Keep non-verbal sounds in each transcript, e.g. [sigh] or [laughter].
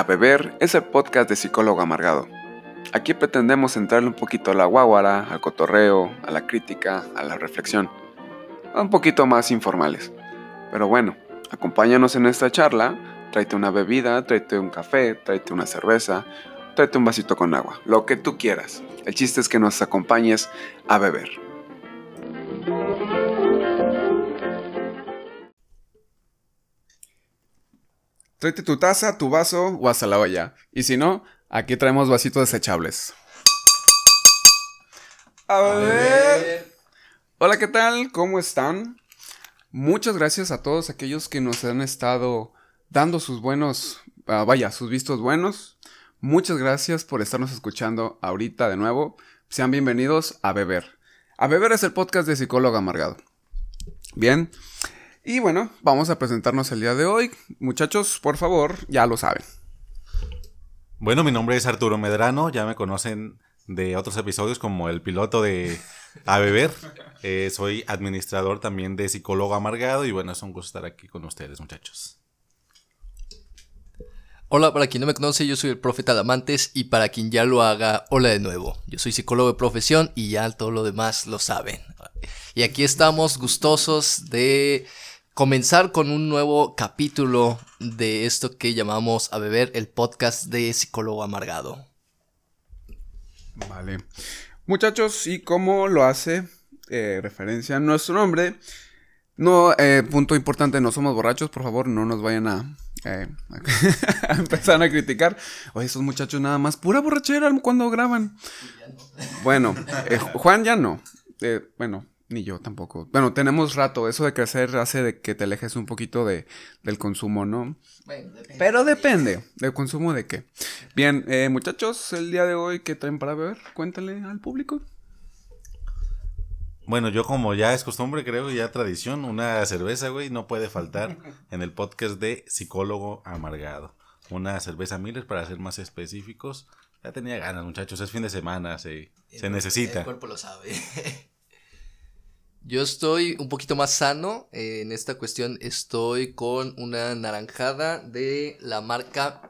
A Beber es el podcast de Psicólogo Amargado. Aquí pretendemos entrarle un poquito a la guaguara, al cotorreo, a la crítica, a la reflexión. Un poquito más informales. Pero bueno, acompáñanos en esta charla, tráete una bebida, tráete un café, tráete una cerveza, tráete un vasito con agua, lo que tú quieras. El chiste es que nos acompañes a beber. Tráete tu taza, tu vaso o hasta la olla. Y si no, aquí traemos vasitos desechables. A ver. Hola, ¿qué tal? ¿Cómo están? Muchas gracias a todos aquellos que nos han estado dando sus buenos, ah, vaya, sus vistos buenos. Muchas gracias por estarnos escuchando ahorita de nuevo. Sean bienvenidos a Beber. A Beber es el podcast de Psicólogo Amargado. Bien, y bueno, vamos a presentarnos el día de hoy. Muchachos, por favor, ya lo saben. Bueno, mi nombre es Arturo Medrano, ya me conocen de otros episodios como el piloto de A Beber. [laughs] Eh, soy administrador también de Psicólogo Amargado y bueno, es un gusto estar aquí con ustedes, muchachos. Hola, para quien no me conoce, yo soy el profe Talamantes y para quien ya lo haga, hola de nuevo. Yo soy psicólogo de profesión y ya todo lo demás lo saben. Y aquí estamos gustosos de comenzar con un nuevo capítulo de esto que llamamos A Beber, el podcast de Psicólogo Amargado. Vale. Muchachos, ¿y cómo lo hace eh, referencia a nuestro nombre? No, eh, punto importante, no somos borrachos, por favor, no nos vayan a, eh, [laughs] a empezar a criticar. Oye, esos muchachos nada más, pura borrachera cuando graban. Bueno, eh, Juan ya no. Eh, bueno, ni yo tampoco. Bueno, tenemos rato. Eso de crecer hace de que te alejes un poquito de, del consumo, ¿no? Bueno, depende. Pero depende. ¿Del consumo de qué? Bien, eh, muchachos, el día de hoy, ¿qué traen para beber? Cuéntale al público. Bueno, yo como ya es costumbre, creo, ya tradición, una cerveza, güey, no puede faltar [laughs] en el podcast de Psicólogo Amargado. Una cerveza Miller para ser más específicos. Ya tenía ganas, muchachos, es fin de semana, se, se necesita. El cuerpo lo sabe. [laughs] Yo estoy un poquito más sano. eh, en esta cuestión estoy con una naranjada de la marca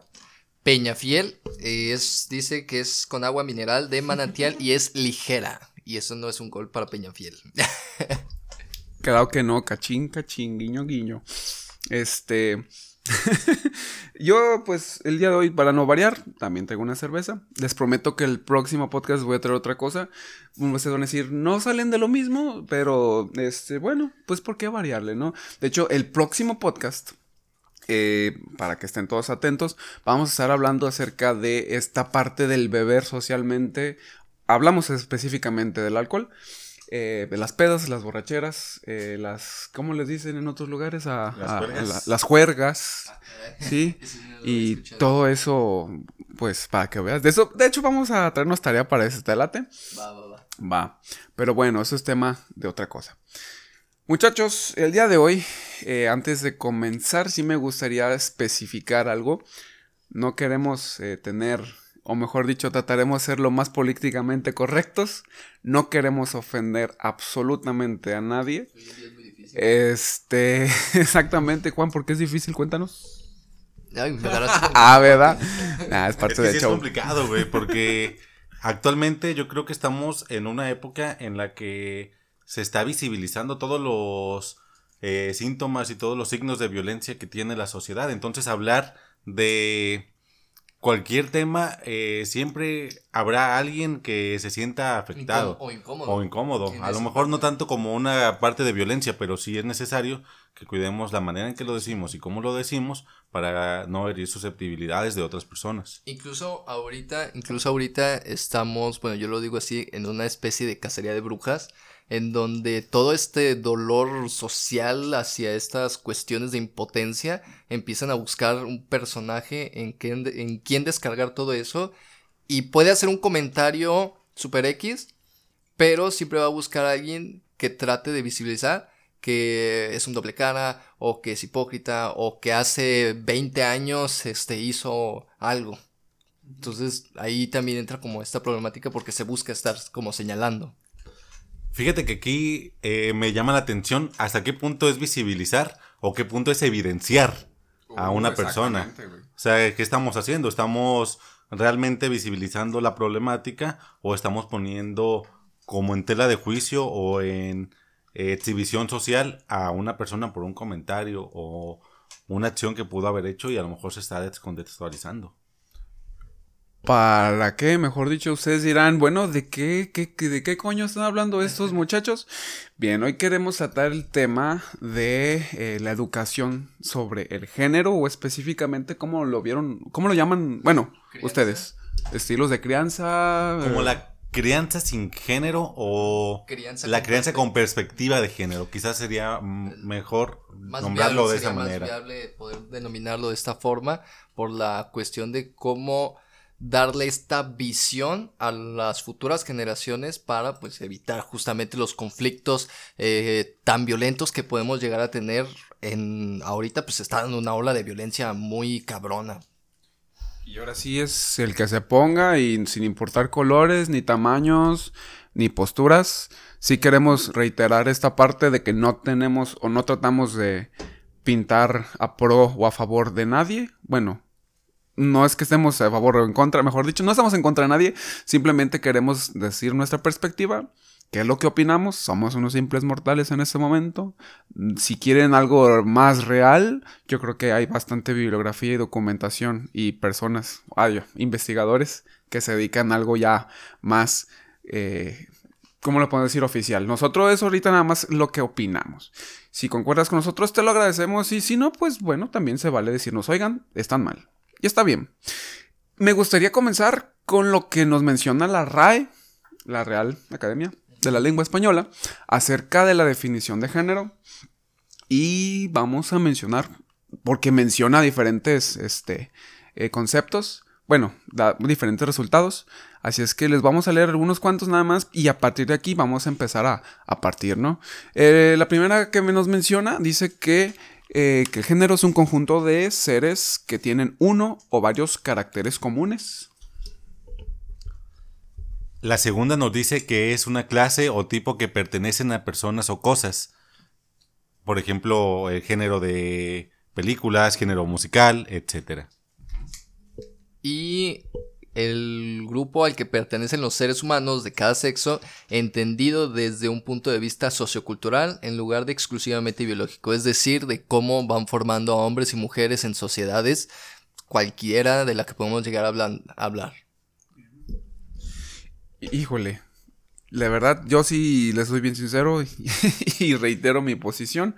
Peñafiel. eh, es, dice que es con agua mineral de manantial y es ligera. Y eso no es un gol para Peñafiel. [laughs] Claro que no, cachín, cachín, guiño, guiño. Este. [laughs] Yo, pues, el día de hoy, para no variar, también tengo una cerveza. Les prometo que el próximo podcast voy a traer otra cosa. Ustedes van a decir, no salen de lo mismo, pero, este, bueno, pues, ¿por qué variarle, no? De hecho, el próximo podcast, eh, para que estén todos atentos, vamos a estar hablando acerca de esta parte del beber socialmente. Hablamos específicamente del alcohol. Eh, las pedas, las borracheras, eh, las, ¿cómo les dicen en otros lugares? A, Las a- a juergas. la- las juergas, sí, [laughs] y todo eso, pues, para que veas. De eso, de hecho, vamos a traernos tarea para ese telate. Va, va, va. Va. Pero bueno, eso es tema de otra cosa. Muchachos, el día de hoy, eh, antes de comenzar, sí me gustaría especificar algo. No queremos eh, tener, o mejor dicho, trataremos de ser lo más políticamente correctos. No queremos ofender absolutamente a nadie. Hoy en día es muy difícil. Este, [laughs] exactamente, Juan, ¿por qué es difícil? Cuéntanos. Ay, me [laughs] Ah, ¿verdad? Ah, es Es parte que del sí es complicado, güey, [laughs] porque actualmente yo creo que estamos en una época en la que se está visibilizando todos los eh, síntomas y todos los signos de violencia que tiene la sociedad. Entonces hablar de cualquier tema, eh, siempre habrá alguien que se sienta afectado. Incó- o incómodo. O incómodo. A lo mejor no tanto como una parte de violencia, pero sí es necesario que cuidemos la manera en que lo decimos y cómo lo decimos para no herir susceptibilidades de otras personas. Incluso ahorita, incluso ahorita estamos, bueno, yo lo digo así, en una especie de cacería de brujas, en donde todo este dolor social hacia estas cuestiones de impotencia empiezan a buscar un personaje en quien, en quien descargar todo eso y puede hacer un comentario super X, pero siempre va a buscar a alguien que trate de visibilizar que es un doble cara o que es hipócrita o que hace 20 años este hizo algo. Entonces ahí también entra como esta problemática porque se busca estar como señalando. Fíjate que aquí eh, me llama la atención hasta qué punto es visibilizar o qué punto es evidenciar a Uh, una persona. O sea, ¿qué estamos haciendo? ¿Estamos realmente visibilizando la problemática o estamos poniendo como en tela de juicio o en eh, exhibición social a una persona por un comentario o una acción que pudo haber hecho y a lo mejor se está descontextualizando? ¿Para qué? Mejor dicho, ustedes dirán, bueno, ¿de qué, qué- qué- de qué coño están hablando estos muchachos? Bien, hoy queremos tratar el tema de eh, la educación sobre el género o específicamente cómo lo vieron, cómo lo llaman, bueno, Crianza. ustedes, estilos de crianza. Como eh, la crianza sin género o Crianza la con crianza con perspectiva de género. Quizás sería mm, mejor más nombrarlo viable, de sería esa más manera. viable poder denominarlo de esta forma por la cuestión de cómo darle esta visión a las futuras generaciones para pues evitar justamente los conflictos eh, tan violentos que podemos llegar a tener en ahorita pues está dando una ola de violencia muy cabrona Y ahora sí es el que se ponga y sin importar colores, ni tamaños, ni posturas. Sí queremos reiterar esta parte de que no tenemos o no tratamos de pintar a pro o a favor de nadie. Bueno, no es que estemos a favor o en contra, mejor dicho, no estamos en contra de nadie. Simplemente queremos decir nuestra perspectiva. ¿Qué es lo que opinamos? Somos unos simples mortales en este momento. Si quieren algo más real, yo creo que hay bastante bibliografía y documentación y personas, ay, investigadores que se dedican a algo ya más, eh, ¿cómo lo puedo decir? Oficial. Nosotros es ahorita nada más lo que opinamos. Si concuerdas con nosotros, te lo agradecemos y si no, pues bueno, también se vale decirnos, oigan, están mal. Y está bien. Me gustaría comenzar con lo que nos menciona la RAE, la Real Academia de la Lengua Española, acerca de la definición de género. Y vamos a mencionar, porque menciona diferentes este, eh, conceptos, bueno, da diferentes resultados. Así es que les vamos a leer algunos cuantos nada más y a partir de aquí vamos a empezar a, a partir, ¿no? Eh, la primera que nos menciona dice que, eh, que el género es un conjunto de seres que tienen uno o varios caracteres comunes. La segunda nos dice que es una clase o tipo que pertenecen a personas o cosas. Por ejemplo, el género de películas, género musical, etcétera. y el grupo al que pertenecen los seres humanos de cada sexo, entendido desde un punto de vista sociocultural en lugar de exclusivamente biológico, es decir, de cómo van formando a hombres y mujeres en sociedades cualquiera de la que podemos llegar a hablar. Híjole, la verdad, yo sí les soy bien sincero y, [laughs] y reitero mi posición.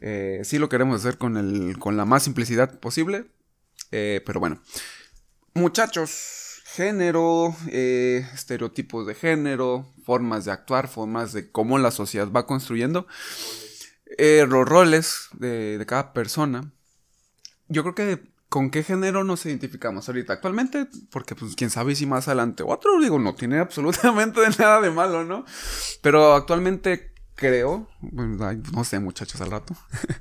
Eh, sí lo queremos hacer con, el, con la más simplicidad posible. eh, pero bueno, muchachos, género, eh, estereotipos de género, formas de actuar, formas de cómo la sociedad va construyendo, eh, los roles de, cada persona. Yo creo que con qué género nos identificamos ahorita actualmente, porque pues quién sabe si más adelante otro, digo, no tiene [laughs] absolutamente nada de malo, ¿no? Pero actualmente creo, no sé muchachos al rato,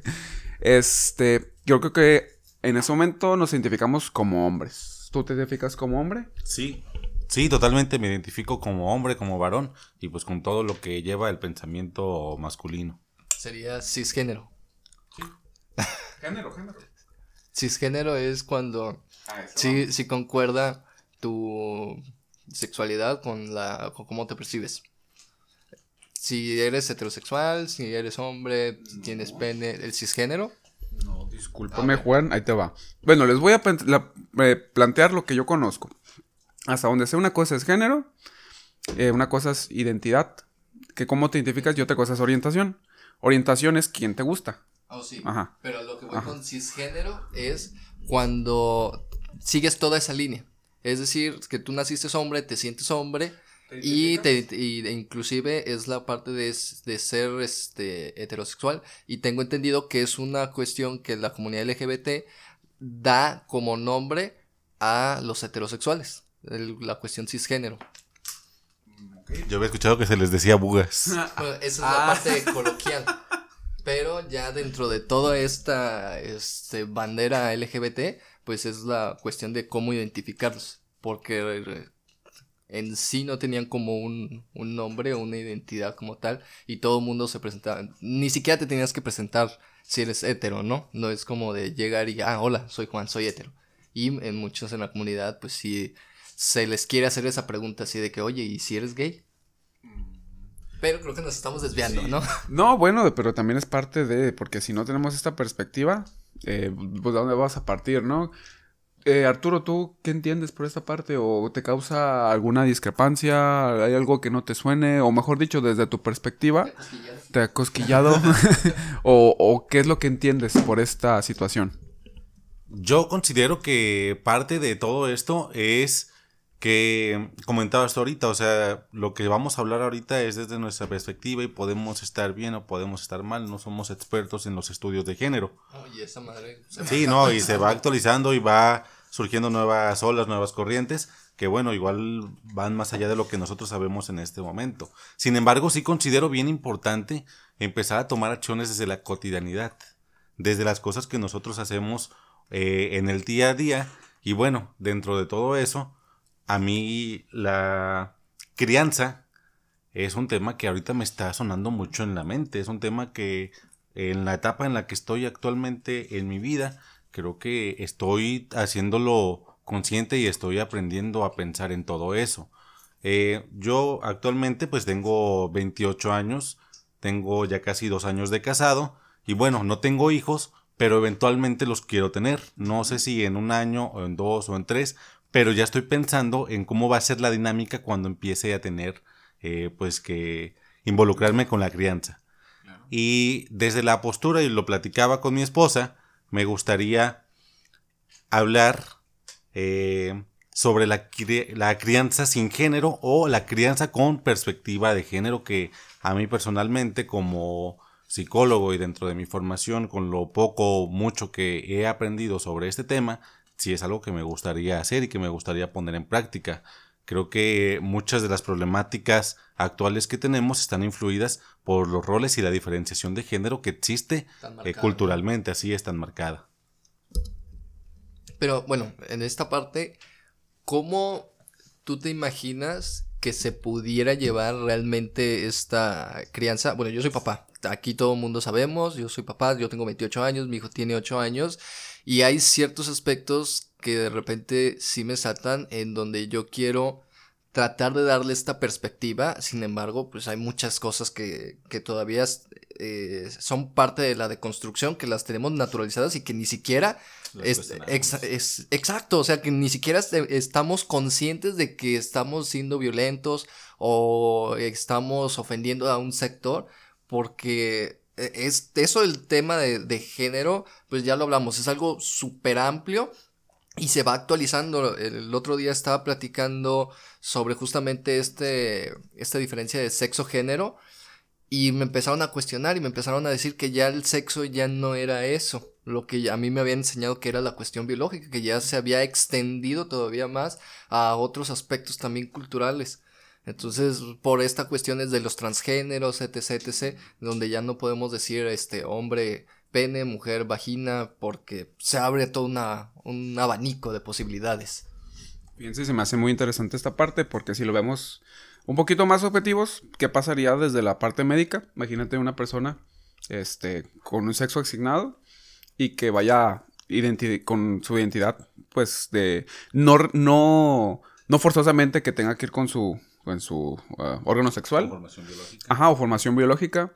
[laughs] este, yo creo que en ese momento nos identificamos como hombres. ¿Tú te identificas como hombre? Sí. Sí, totalmente me identifico como hombre, como varón, y pues con todo lo que lleva el pensamiento masculino. Sería cisgénero. [laughs] Género, género. Cisgénero es cuando sí, sí concuerda tu sexualidad con la con cómo te percibes. Si eres heterosexual, si eres hombre, si tienes pene, el cisgénero. No, discúlpame, Juan, ahí te va. Bueno, les voy a la- eh, plantear lo que yo conozco. Hasta donde sé, una cosa es género, eh, una cosa es identidad, que cómo te identificas y otra cosa es orientación. Orientación es quién te gusta. Oh, sí. Ajá. Pero lo que voy Ajá. con cisgénero es cuando sigues toda esa línea. Es decir, que tú naciste hombre, te sientes hombre y, te, y de- inclusive es la parte de, de ser este, heterosexual. Y tengo entendido que es una cuestión que la comunidad LGBT da como nombre a los heterosexuales. el- la cuestión cisgénero. Yo había escuchado que se les decía bugas. [laughs] Bueno, esa es la Ah. parte [laughs] coloquial. Pero ya dentro de toda esta este, bandera LGBT, pues es la cuestión de cómo identificarlos. Porque eh, en sí no tenían como un, un nombre o una identidad como tal y todo el mundo se presentaba. Ni siquiera te tenías que presentar si eres hetero, ¿no? No es como de llegar y, ah, hola, soy Juan, soy hetero. Y en muchos en la comunidad, pues sí, se les quiere hacer esa pregunta así de que, oye, ¿y si eres gay? Pero creo que nos estamos desviando, ¿no? [laughs] No, bueno, pero también es parte de, porque si no tenemos esta perspectiva, eh, pues ¿de dónde vas a partir, no? Eh, Arturo, ¿tú qué entiendes por esta parte? ¿O te causa alguna discrepancia? ¿Hay algo que no te suene? O mejor dicho, desde tu perspectiva, ¿te ha cosquillado? [laughs] o, ¿O qué es lo que entiendes por esta situación? Yo considero que parte de todo esto es que comentabas ahorita, o sea, lo que vamos a hablar ahorita es desde nuestra perspectiva y podemos estar bien o podemos estar mal, no somos expertos en los estudios de género. Oye, esa madre. Sí, no, y se va actualizando y va surgiendo nuevas olas, nuevas corrientes, que bueno, igual van más allá de lo que nosotros sabemos en este momento. Sin embargo, sí considero bien importante empezar a tomar acciones desde la cotidianidad, desde las cosas que nosotros hacemos eh, en el día a día, y bueno, dentro de todo eso, a mí la crianza es un tema que ahorita me está sonando mucho en la mente. Es un tema que en la etapa en la que estoy actualmente en mi vida, creo que estoy haciéndolo consciente y estoy aprendiendo a pensar en todo eso. Eh, yo actualmente pues tengo 28 años, tengo ya casi dos años de casado y bueno, no tengo hijos, pero eventualmente los quiero tener. No sé si en un año o en dos o en tres, pero ya estoy pensando en cómo va a ser la dinámica cuando empiece a tener, eh, pues que involucrarme con la crianza. Y desde la postura, y lo platicaba con mi esposa, me gustaría hablar eh, sobre la, la, crianza sin género o la crianza con perspectiva de género que a mí personalmente como psicólogo y dentro de mi formación con lo poco mucho que he aprendido sobre este tema si es algo que me gustaría hacer y que me gustaría poner en práctica. Creo que muchas de las problemáticas actuales que tenemos están influidas por los roles y la diferenciación de género que existe eh, culturalmente, así es tan marcada. Pero bueno, en esta parte, ¿cómo tú te imaginas que se pudiera llevar realmente esta crianza? Bueno, yo soy papá, aquí todo el mundo sabemos, yo soy papá, yo tengo 28 años, mi hijo tiene 8 años y hay ciertos aspectos que de repente sí me saltan en donde yo quiero tratar de darle esta perspectiva, sin embargo, pues hay muchas cosas que, que todavía eh, son parte de la deconstrucción, que las tenemos naturalizadas y que ni siquiera... Es, es, exacto, o sea que ni siquiera estamos conscientes de que estamos siendo violentos o estamos ofendiendo a un sector porque es eso el tema de, género, pues ya lo hablamos, es algo súper amplio y se va actualizando. El otro día estaba platicando sobre justamente este, esta diferencia de sexo-género y me empezaron a cuestionar y me empezaron a decir que ya el sexo ya no era eso, lo que a mí me habían enseñado que era la cuestión biológica, que ya se había extendido todavía más a otros aspectos también culturales. Entonces, por esta cuestiones de los transgéneros, etc, etc, donde ya no podemos decir este hombre pene, mujer vagina, porque se abre todo un abanico de posibilidades. Fíjense, se me hace muy interesante esta parte, porque si lo vemos un poquito más objetivos, ¿qué pasaría desde la parte médica? Imagínate una persona este, con un sexo asignado y que vaya con su identidad, pues de no, no, no forzosamente que tenga que ir con su en su uh, órgano sexual. O formación biológica. Ajá, o formación biológica.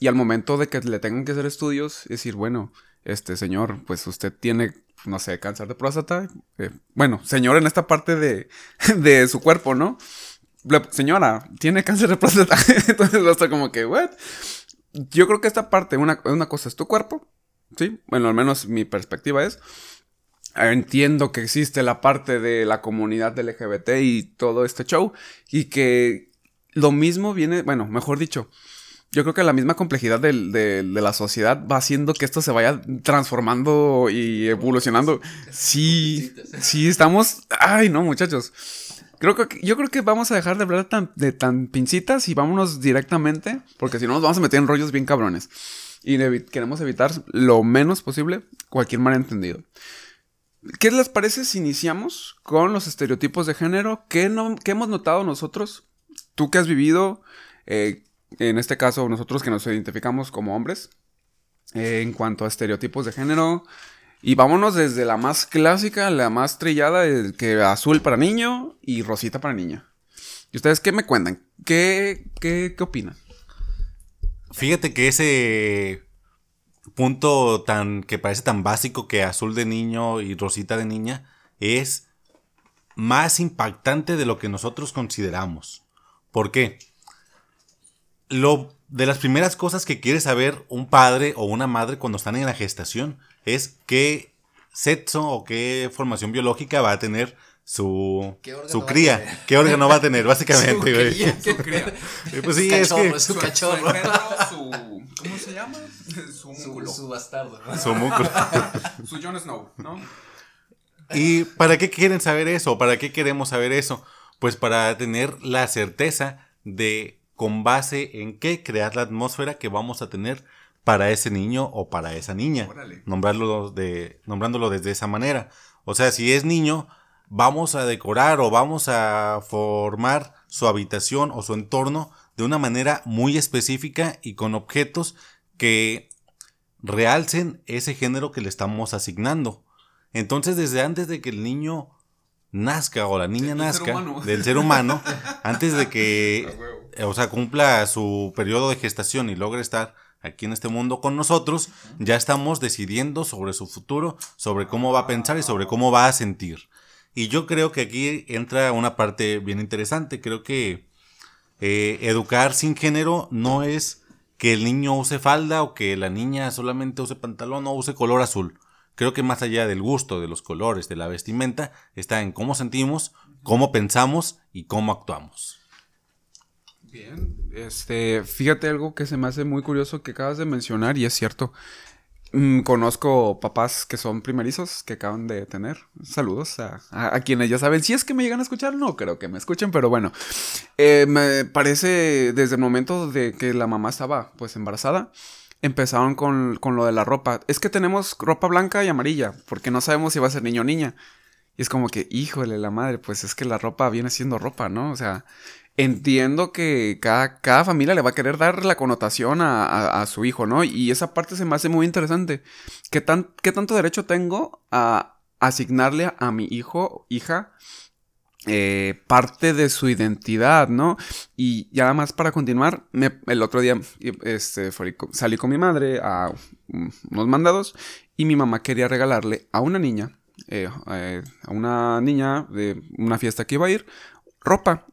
Y al momento de que le tengan que hacer estudios, decir, bueno, este señor, pues usted tiene, no sé, cáncer de próstata. Eh, bueno, señor en esta parte de, [laughs] de su cuerpo, ¿no? señora, tiene cáncer de próstata. [laughs] Entonces va a estar como que, ¿what? Yo creo que esta parte, una, una cosa es tu cuerpo, ¿sí? Bueno, al menos mi perspectiva es. Entiendo que existe la parte de la comunidad LGBT y todo este show. Y que lo mismo viene, bueno, mejor dicho, yo creo que la misma complejidad de, la sociedad va haciendo que esto se vaya transformando y evolucionando. Sí, [laughs] sí, estamos. Ay, no, muchachos. Creo que, yo creo que vamos a dejar de hablar tan, de tan pincitas y vámonos directamente, porque si no nos vamos a meter en rollos bien cabrones. Y queremos evitar lo menos posible cualquier malentendido. ¿Qué les parece si iniciamos con los estereotipos de género? ¿Qué, no, hemos notado nosotros? Tú que has vivido, eh, en este caso nosotros que nos identificamos como hombres, eh, en cuanto a estereotipos de género. Y vámonos desde la más clásica, la más trillada, el que azul para niño y rosita para niña. ¿Y ustedes qué me cuentan? ¿Qué, qué, qué opinan? Fíjate que ese punto tan que parece tan básico que azul de niño y rosita de niña es más impactante de lo que nosotros consideramos. ¿Por qué? Lo de las primeras cosas que quiere saber un padre o una madre cuando están en la gestación es qué sexo o qué formación biológica va a tener su, su cría. ¿Qué órgano va a tener, [laughs] básicamente, güey? Su cría. Pues sí, es que. Su cachorro. Su, ¿Cómo se llama? [laughs] Su músculo. su bastardo. Su músculo. [laughs] Su Jon Snow, ¿no? ¿Y para qué quieren saber eso? ¿Para qué queremos saber eso? Pues para tener la certeza de con base en qué crear la atmósfera que vamos a tener para ese niño o para esa niña. Órale. Nombrarlo de, nombrándolo desde esa manera. O sea, si es niño, vamos a decorar o vamos a formar su habitación o su entorno de una manera muy específica y con objetos que realcen ese género que le estamos asignando. Entonces, desde antes de que el niño nazca o la niña nazca del ser humano, [laughs] antes de que, o sea, cumpla su periodo de gestación y logre estar aquí en este mundo con nosotros, ya estamos decidiendo sobre su futuro, sobre cómo va a pensar y sobre cómo va a sentir. Y yo creo que aquí entra una parte bien interesante. Creo que eh, educar sin género no es que el niño use falda o que la niña solamente use pantalón o use color azul. Creo que más allá del gusto, de los colores, de la vestimenta, está en cómo sentimos, cómo pensamos y cómo actuamos. Bien, este, fíjate algo que se me hace muy curioso que acabas de mencionar y es cierto. Mm, conozco papás que son primerizos que acaban de tener. Saludos a, a- quienes ya saben. Si es que me llegan a escuchar, no creo que me escuchen, pero bueno. Eh, me parece desde el momento de que la mamá estaba pues embarazada, empezaron con, con lo de la ropa. Es que tenemos ropa blanca y amarilla, porque no sabemos si va a ser niño o niña. Y es como que, híjole, la madre, pues es que la ropa viene siendo ropa, ¿no? O sea, entiendo que cada, cada familia le va a querer dar la connotación a, a- su hijo, ¿no? Y esa parte se me hace muy interesante. ¿Qué, tan, qué tanto derecho tengo a asignarle a mi hijo, hija, eh, parte de su identidad, ¿no? Y ya nada más para continuar, el otro día este, fui salí con mi madre a unos mandados y mi mamá quería regalarle a una niña, eh, eh, a una niña de una fiesta que iba a ir, ropa.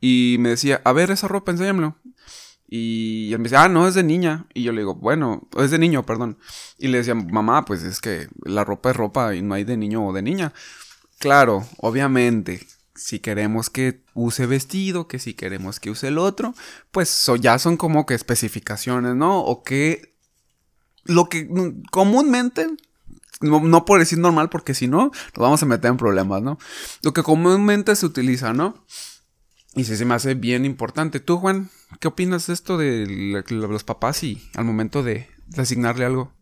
Y me decía, a ver esa ropa, enséñamelo. Y él me decía, ah, no, es de niña. Y yo le digo, bueno, es de niño, perdón. Y le decía, mamá, pues es que la ropa es ropa y no hay de niño o de niña. Claro, obviamente, si queremos que use vestido, que si queremos que use el otro, pues ya son como que especificaciones, ¿no? O que lo que comúnmente, no, no por decir normal, porque si no, nos vamos a meter en problemas, ¿no? Lo que comúnmente se utiliza, ¿no? Y sí se me hace bien importante. Tú, Juan, ¿qué opinas de esto de los papás y al momento de, de asignarle algo?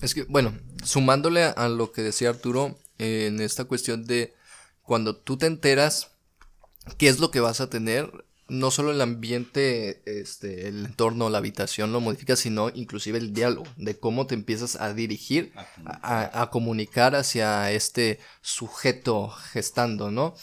Es que, bueno, sumándole a, a lo que decía Arturo, eh, en esta cuestión de cuando tú te enteras qué es lo que vas a tener, no solo el ambiente, este, el entorno, la habitación lo modifica, sino inclusive el diálogo, de cómo te empiezas a dirigir, a, a- a comunicar hacia este sujeto gestando, ¿no?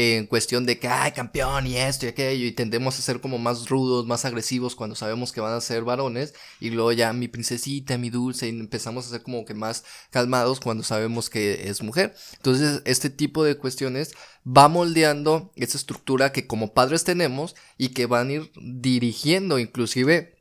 En cuestión de que, ay, campeón y esto y aquello, y tendemos a ser como más rudos, más agresivos cuando sabemos que van a ser varones, y luego ya mi princesita, mi dulce, y empezamos a ser como que más calmados cuando sabemos que es mujer. Entonces, este tipo de cuestiones va moldeando esa estructura que como padres tenemos y que van a ir dirigiendo, inclusive,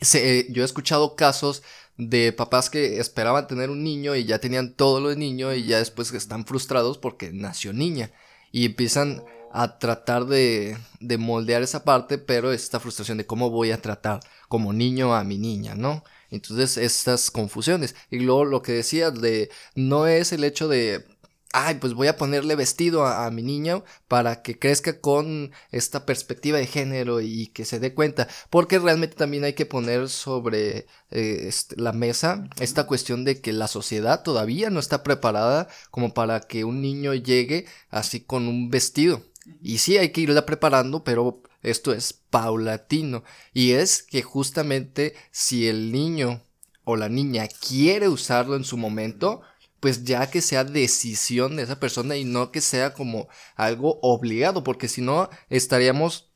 se- yo he escuchado casos de papás que esperaban tener un niño y ya tenían todo lo de niño y ya después están frustrados porque nació niña y empiezan a tratar de, de moldear esa parte, pero esta frustración de cómo voy a tratar como niño a mi niña, ¿no? Entonces estas confusiones. Y luego lo que decía de no es el hecho de ay, pues voy a ponerle vestido a, mi niño para que crezca con esta perspectiva de género y que se dé cuenta, porque realmente también hay que poner sobre eh, este, la mesa esta cuestión de que la sociedad todavía no está preparada como para que un niño llegue así con un vestido. Y sí, hay que irla preparando, pero esto es paulatino. Y es que justamente si el niño o la niña quiere usarlo en su momento, pues ya que sea decisión de esa persona y no que sea como algo obligado, porque si no estaríamos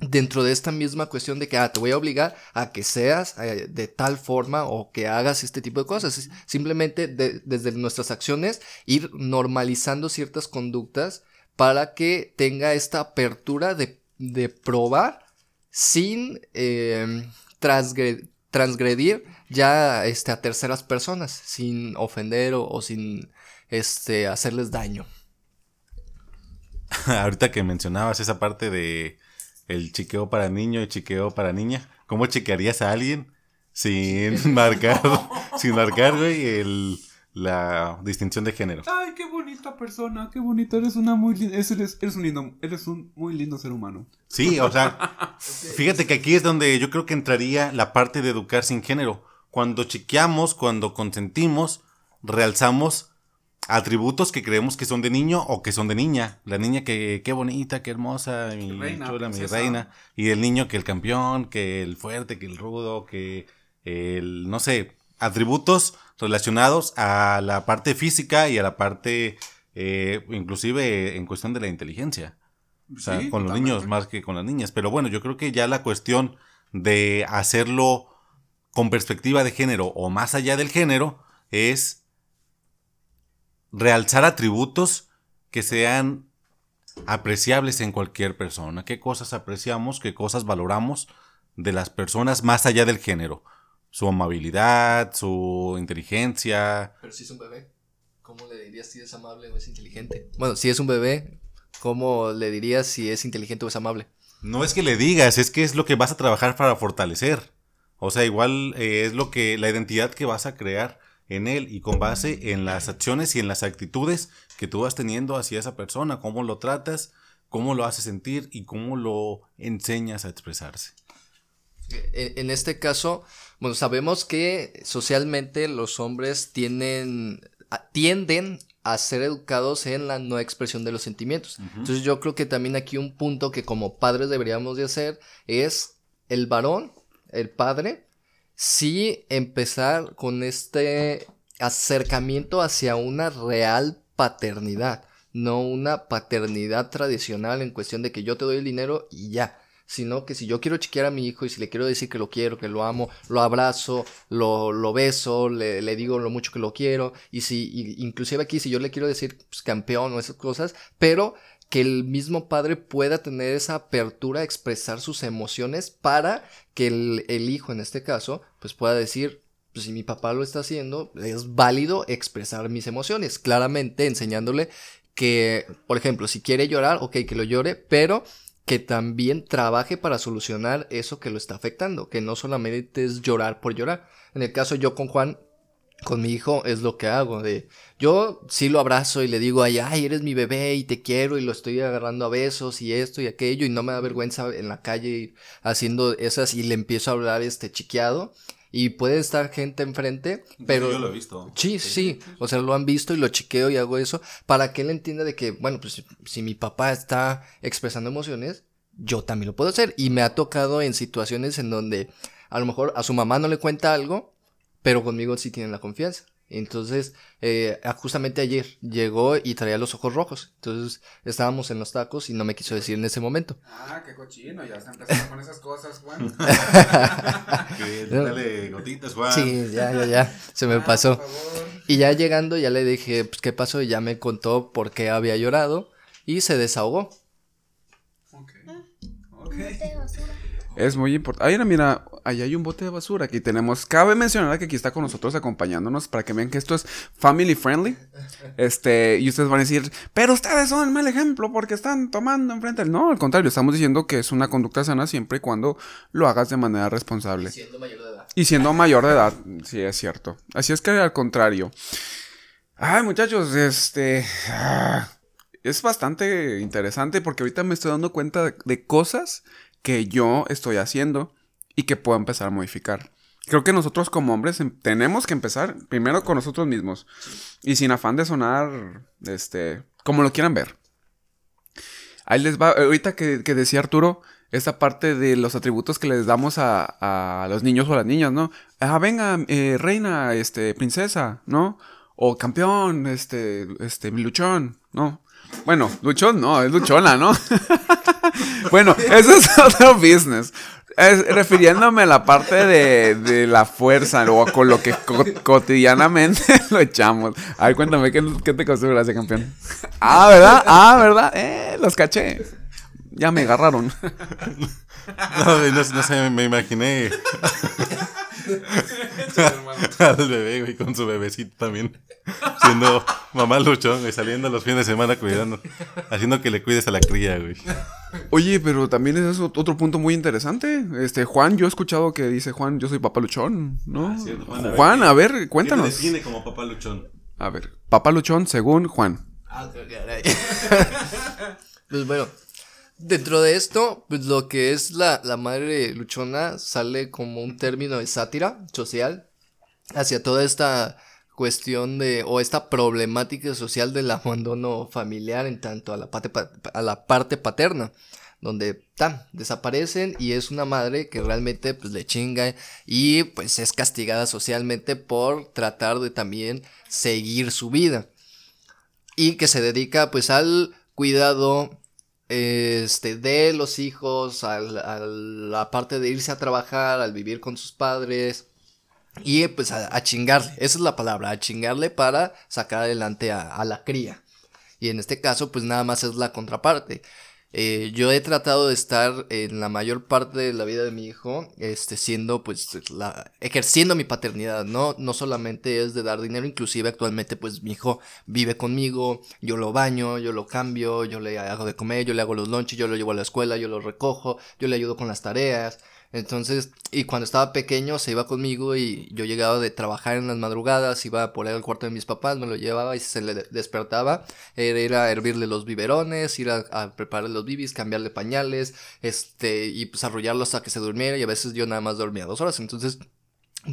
dentro de esta misma cuestión de que ah, te voy a obligar a que seas eh, de tal forma o que hagas este tipo de cosas. Simplemente desde nuestras acciones ir normalizando ciertas conductas para que tenga esta apertura de, probar sin eh, transgredir ya este, a terceras personas, sin ofender o, sin este, hacerles daño. [laughs] Ahorita que mencionabas esa parte de el chiqueo para niño y chiqueo para niña, ¿cómo chequearías a alguien sin [laughs] marcar, sin marcar, güey, el, la distinción de género. Ay, qué bonita persona, qué bonito, eres una muy eres, eres, un lindo, eres un muy lindo ser humano. Sí, o sea, fíjate que aquí es donde yo creo que entraría la parte de educar sin género. Cuando chequeamos, cuando consentimos, realzamos atributos que creemos que son de niño o que son de niña. La niña que qué bonita, qué hermosa, mi reina, chula, mi reina. Y el niño que el campeón, que el fuerte, que el rudo, que el, no sé, atributos relacionados a la parte física y a la parte, eh, inclusive en cuestión de la inteligencia. O sea, con los niños más que con las niñas. Pero bueno, yo creo que ya la cuestión de hacerlo con perspectiva de género o más allá del género es realzar atributos que sean apreciables en cualquier persona. ¿Qué cosas apreciamos? ¿Qué cosas valoramos de las personas más allá del género? Su amabilidad, su inteligencia. Pero si es un bebé, ¿cómo le dirías si es amable o es inteligente? Bueno, si es un bebé, ¿cómo le dirías si es inteligente o es amable? No es que le digas, es que es lo que vas a trabajar para fortalecer. O sea, igual eh, es lo que la identidad que vas a crear en él y con base en las acciones y en las actitudes que tú vas teniendo hacia esa persona, cómo lo tratas, cómo lo haces sentir y cómo lo enseñas a expresarse. En este caso, bueno, sabemos que socialmente los hombres tienen, tienden a ser educados en la no expresión de los sentimientos. Entonces yo creo que también aquí un punto que como padres deberíamos de hacer es el varón, el padre, sí empezar con este acercamiento hacia una real paternidad, no una paternidad tradicional en cuestión de que yo te doy el dinero y ya sino que si yo quiero chiquear a mi hijo y si le quiero decir que lo quiero, que lo amo, lo abrazo, lo, lo beso, le, le, digo lo mucho que lo quiero, y si, inclusive aquí si yo le quiero decir pues, campeón o esas cosas, pero que el mismo padre pueda tener esa apertura a expresar sus emociones para que el, el hijo en este caso pues pueda decir pues si mi papá lo está haciendo, es válido expresar mis emociones, claramente enseñándole que, por ejemplo, si quiere llorar, ok, que lo llore, pero que también trabaje para solucionar eso que lo está afectando, que no solamente es llorar por llorar. En el caso yo con Juan, con mi hijo, es lo que hago, de yo sí lo abrazo y le digo, ay, ay, eres mi bebé y te quiero y lo estoy agarrando a besos y esto y aquello y no me da vergüenza en la calle haciendo esas y le empiezo a hablar este chiqueado y puede estar gente enfrente, pero... Yo lo he visto. Sí, sí, o sea, lo han visto y lo chequeo y hago eso para que él entienda de que, bueno, pues si mi papá está expresando emociones, yo también lo puedo hacer. Y me ha tocado en situaciones en donde a lo mejor a su mamá no le cuenta algo, pero conmigo sí tienen la confianza. Entonces, eh, justamente ayer llegó y traía los ojos rojos. Entonces, estábamos en los tacos y no me quiso decir en ese momento. Ah, qué cochino, ya está empezando con esas cosas, Juan. [laughs] [laughs] dale gotitas, Juan. Sí, ya, ya, ya, se me ah, pasó. Y ya llegando, ya le dije, pues, ¿qué pasó? Y ya me contó por qué había llorado y se desahogó. Ok. okay. Es muy importante. Ahí, mira, ahí hay un bote de basura. Aquí tenemos. Cabe mencionar que aquí está con nosotros acompañándonos para que vean que esto es family friendly. Este, y ustedes van a decir, pero ustedes son el mal ejemplo porque están tomando enfrente. No, al contrario, estamos diciendo que es una conducta sana siempre y cuando lo hagas de manera responsable. Y siendo mayor de edad. Y siendo mayor de edad, sí, es cierto. Así es que al contrario. Ay, muchachos, este... ah, es bastante interesante porque ahorita me estoy dando cuenta de, de cosas que yo estoy haciendo y que puedo empezar a modificar. Creo que nosotros como hombres em- tenemos que empezar primero con nosotros mismos y sin afán de sonar, este, como lo quieran ver. Ahí les va, ahorita que, que decía Arturo, esta parte de los atributos que les damos a, a los niños o a las niñas, ¿no? Ah, venga, eh, reina, este, princesa, ¿no? O campeón, este, este, luchón, ¿no? Bueno, luchón no, es luchona, ¿no? [laughs] bueno, eso es [laughs] otro business. Es- refiriéndome a la parte de, de la fuerza o con lo que co- cotidianamente [laughs] lo echamos. A ver, cuéntame, ¿qué, qué te costó gracia, campeón? Ah, ¿verdad? Ah, ¿verdad? Eh, los caché. Ya me agarraron. No, no, no sé, me imaginé [laughs] [laughs] al bebé, güey, con su bebecito también. Siendo mamá luchón, güey, saliendo los fines de semana cuidando. Haciendo que le cuides a la cría, güey. Oye, pero también es eso otro punto muy interesante. Este, Juan, yo he escuchado que dice Juan, yo soy papá luchón, ¿no? Ah, cierto, Juan, a ver, Juan, ¿qué- a ver, ¿Qué te cuéntanos. define como papá luchón? A ver, papá luchón según Juan. Ah, [laughs] pues bueno, dentro de esto, pues lo que es la, la madre luchona sale como un término de sátira social hacia toda esta cuestión de, o esta problemática social del abandono familiar en tanto a la parte, pa- a la parte paterna. Donde tan desaparecen y es una madre que realmente pues le chinga y pues es castigada socialmente por tratar de también seguir su vida y que se dedica pues al cuidado este de los hijos, al- a de irse a trabajar, al vivir con sus padres y pues a, a chingarle, esa es la palabra, a chingarle para sacar adelante a, a la cría. Y en este caso pues nada más es la contraparte. Eh, yo he tratado de estar en la mayor parte de la vida de mi hijo, este, siendo, pues, la, ejerciendo mi paternidad, ¿no? No solamente es de dar dinero, inclusive actualmente, pues, mi hijo vive conmigo, yo lo baño, yo lo cambio, yo le hago de comer, yo le hago los lunches, yo lo llevo a la escuela, yo lo recojo, yo le ayudo con las tareas. Entonces, y cuando estaba pequeño se iba conmigo y yo llegaba de trabajar en las madrugadas, iba por él al cuarto de mis papás, me lo llevaba y se le de- despertaba, era ir a hervirle los biberones, ir a, a prepararle los bibis, cambiarle pañales, este, y pues arrullarlo hasta que se durmiera y a veces yo nada más dormía dos horas, entonces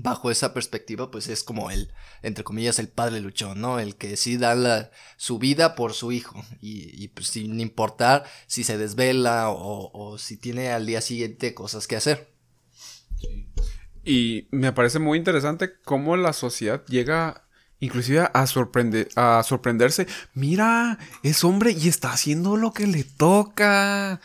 bajo esa perspectiva, pues es como el, entre comillas, el padre luchón, ¿no? El que sí da su vida por su hijo. Y, pues sin importar si se desvela o, si tiene al día siguiente cosas que hacer. Y me parece muy interesante cómo la sociedad llega inclusive a, sorprender, a sorprenderse. Mira, es hombre y está haciendo lo que le toca.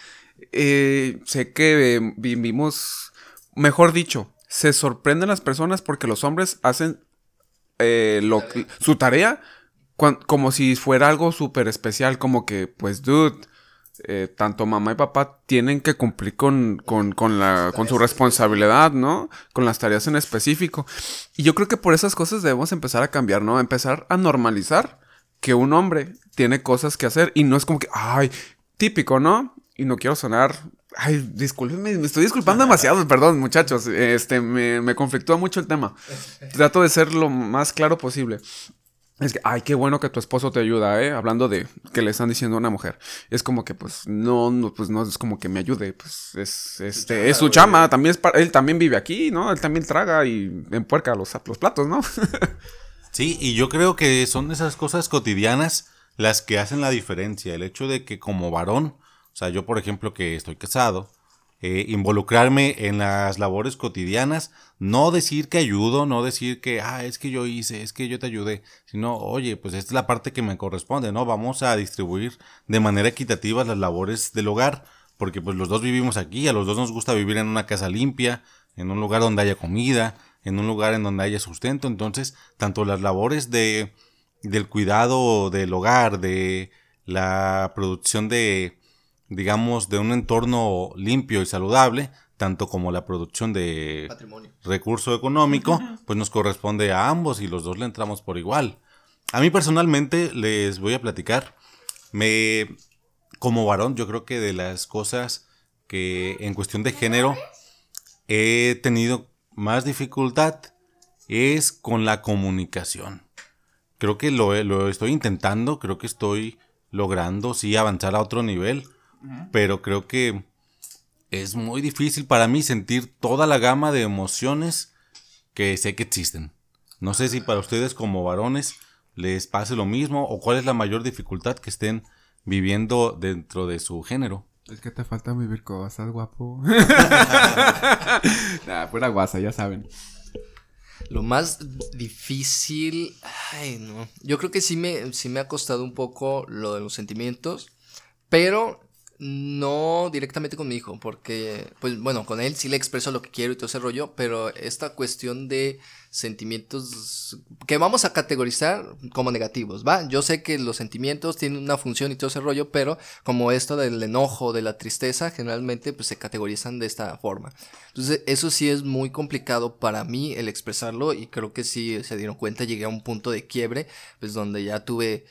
Eh, sé que eh, vivimos, mejor dicho, se sorprenden las personas porque los hombres hacen eh, lo, su tarea como si fuera algo súper especial, como que, pues, dude, eh, tanto mamá y papá tienen que cumplir con, con, con la, con su responsabilidad, ¿no? Con las tareas en específico. Y yo creo que por esas cosas debemos empezar a cambiar, ¿no? Empezar a normalizar que un hombre tiene cosas que hacer y no es como que, ay, típico, ¿no? Y no quiero sonar... Ay, discúlpenme, me estoy disculpando demasiado, perdón, muchachos. Este, me, me conflictúa mucho el tema. Trato de ser lo más claro posible. Es que, ay, qué bueno que tu esposo te ayuda, ¿eh? Hablando de que le están diciendo a una mujer. Es como que, pues, no, no, pues, no es como que me ayude, pues, es, este, chamba, es su chama, también es, pa- él también vive aquí, ¿no? Él también traga y empuerca los, los platos, ¿no? [laughs] Sí, y yo creo que son esas cosas cotidianas las que hacen la diferencia. El hecho de que como varón, o sea, yo por ejemplo que estoy casado, eh, involucrarme en las labores cotidianas, no decir que ayudo, no decir que, ah, es que yo hice, es que yo te ayudé, sino, oye, pues esta es la parte que me corresponde, ¿no? Vamos a distribuir de manera equitativa las labores del hogar, porque pues los dos vivimos aquí, a los dos nos gusta vivir en una casa limpia, en un lugar donde haya comida, en un lugar en donde haya sustento, entonces, tanto las labores de del cuidado del hogar, de la producción de digamos de un entorno limpio y saludable, tanto como la producción de Patrimonio. recurso económico, pues nos corresponde a ambos y los dos le entramos por igual. A mí personalmente les voy a platicar, me como varón yo creo que de las cosas que en cuestión de género he tenido más dificultad es con la comunicación. creo que lo, lo estoy intentando, creo que estoy logrando, sí, avanzar a otro nivel, pero creo que es muy difícil para mí sentir toda la gama de emociones que sé que existen. No sé si para ustedes como varones les pase lo mismo o cuál es la mayor dificultad que estén viviendo dentro de su género. Es que te falta vivir cosas, guapo. [laughs] nah, pura guasa, ya saben. Lo más difícil, ay no, yo creo que sí me, sí me ha costado un poco lo de los sentimientos, pero no directamente con mi hijo, porque, pues bueno, con él sí le expreso lo que quiero y todo ese rollo, pero esta cuestión de sentimientos que vamos a categorizar como negativos, ¿va? Yo sé que los sentimientos tienen una función y todo ese rollo, pero como esto del enojo, de la tristeza, generalmente pues se categorizan de esta forma. Entonces, eso sí es muy complicado para mí el expresarlo y creo que sí se dieron cuenta, llegué a un punto de quiebre, pues donde ya tuve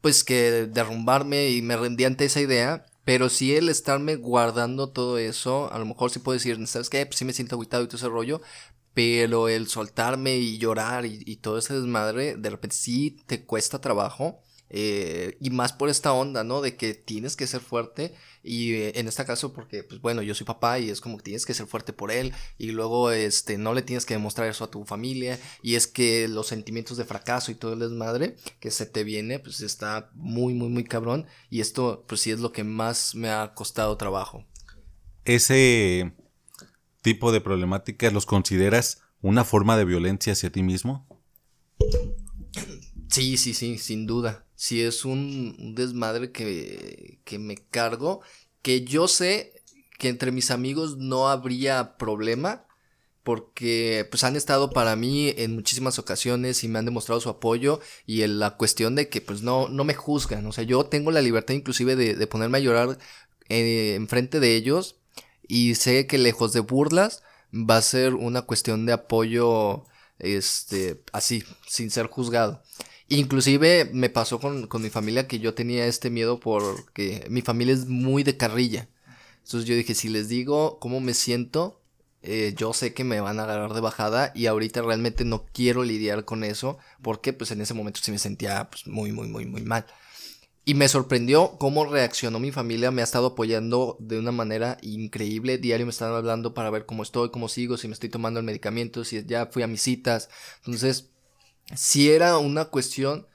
pues que derrumbarme y me rendí ante esa idea pero si el estarme guardando todo eso, a lo mejor sí puedo decir, ¿sabes qué? Pues sí me siento aguitado y todo ese rollo. Pero el soltarme y llorar y, y todo ese desmadre, de repente sí te cuesta trabajo. Eh, y más por esta onda, ¿no? De que tienes que ser fuerte. Y eh, en este caso, porque, pues bueno, yo soy papá y es como que tienes que ser fuerte por él. Y luego, este, no le tienes que demostrar eso a tu familia. Y es que los sentimientos de fracaso y todo el desmadre que se te viene, pues está muy, muy, muy cabrón. Y esto, pues sí es lo que más me ha costado trabajo. ¿Ese tipo de problemáticas los consideras una forma de violencia hacia ti mismo? Sí, sí, sí, sin duda. Si es un, desmadre que, que me cargo, que yo sé que entre mis amigos no habría problema, porque pues han estado para mí en muchísimas ocasiones y me han demostrado su apoyo y en la cuestión de que pues no, no me juzgan, o sea, yo tengo la libertad inclusive de, ponerme a llorar eh, enfrente de ellos y sé que lejos de burlas va a ser una cuestión de apoyo este así, sin ser juzgado. Inclusive me pasó con, con mi familia que yo tenía este miedo porque mi familia es muy de carrilla. Entonces yo dije, si les digo cómo me siento, eh, yo sé que me van a agarrar de bajada y ahorita realmente no quiero lidiar con eso porque pues en ese momento sí me sentía pues, muy, muy, muy, muy mal. Y me sorprendió cómo reaccionó mi familia, me ha estado apoyando de una manera increíble, diario me están hablando para ver cómo estoy, cómo sigo, si me estoy tomando el medicamento, si ya fui a mis citas. Entonces, si era una cuestión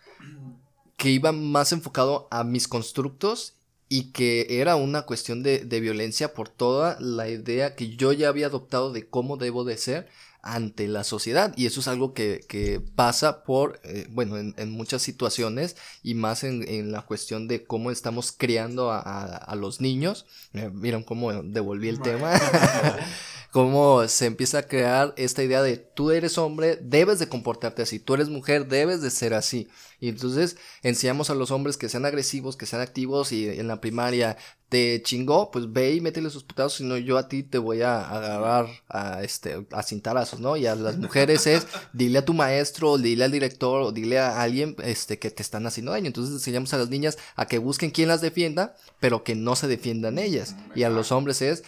que iba más enfocado a mis constructos y que era una cuestión de, de, violencia por toda la idea que yo ya había adoptado de cómo debo de ser ante la sociedad. Y eso es algo que, que pasa por eh, bueno en, en, muchas situaciones y más en, en, la cuestión de cómo estamos criando a, a, a los niños. Eh, miren cómo devolví el tema [laughs] cómo se empieza a crear esta idea de tú eres hombre, debes de comportarte así, tú eres mujer, debes de ser así. Y entonces enseñamos a los hombres que sean agresivos, que sean activos y en la primaria te chingó, pues ve y métele sus putazos, si no yo a ti te voy a agarrar a este a cintarazos, ¿no? Y a las mujeres es dile a tu maestro, dile al director, o dile a alguien este que te están haciendo daño. Entonces enseñamos a las niñas a que busquen quien las defienda, pero que no se defiendan ellas. Y a los hombres es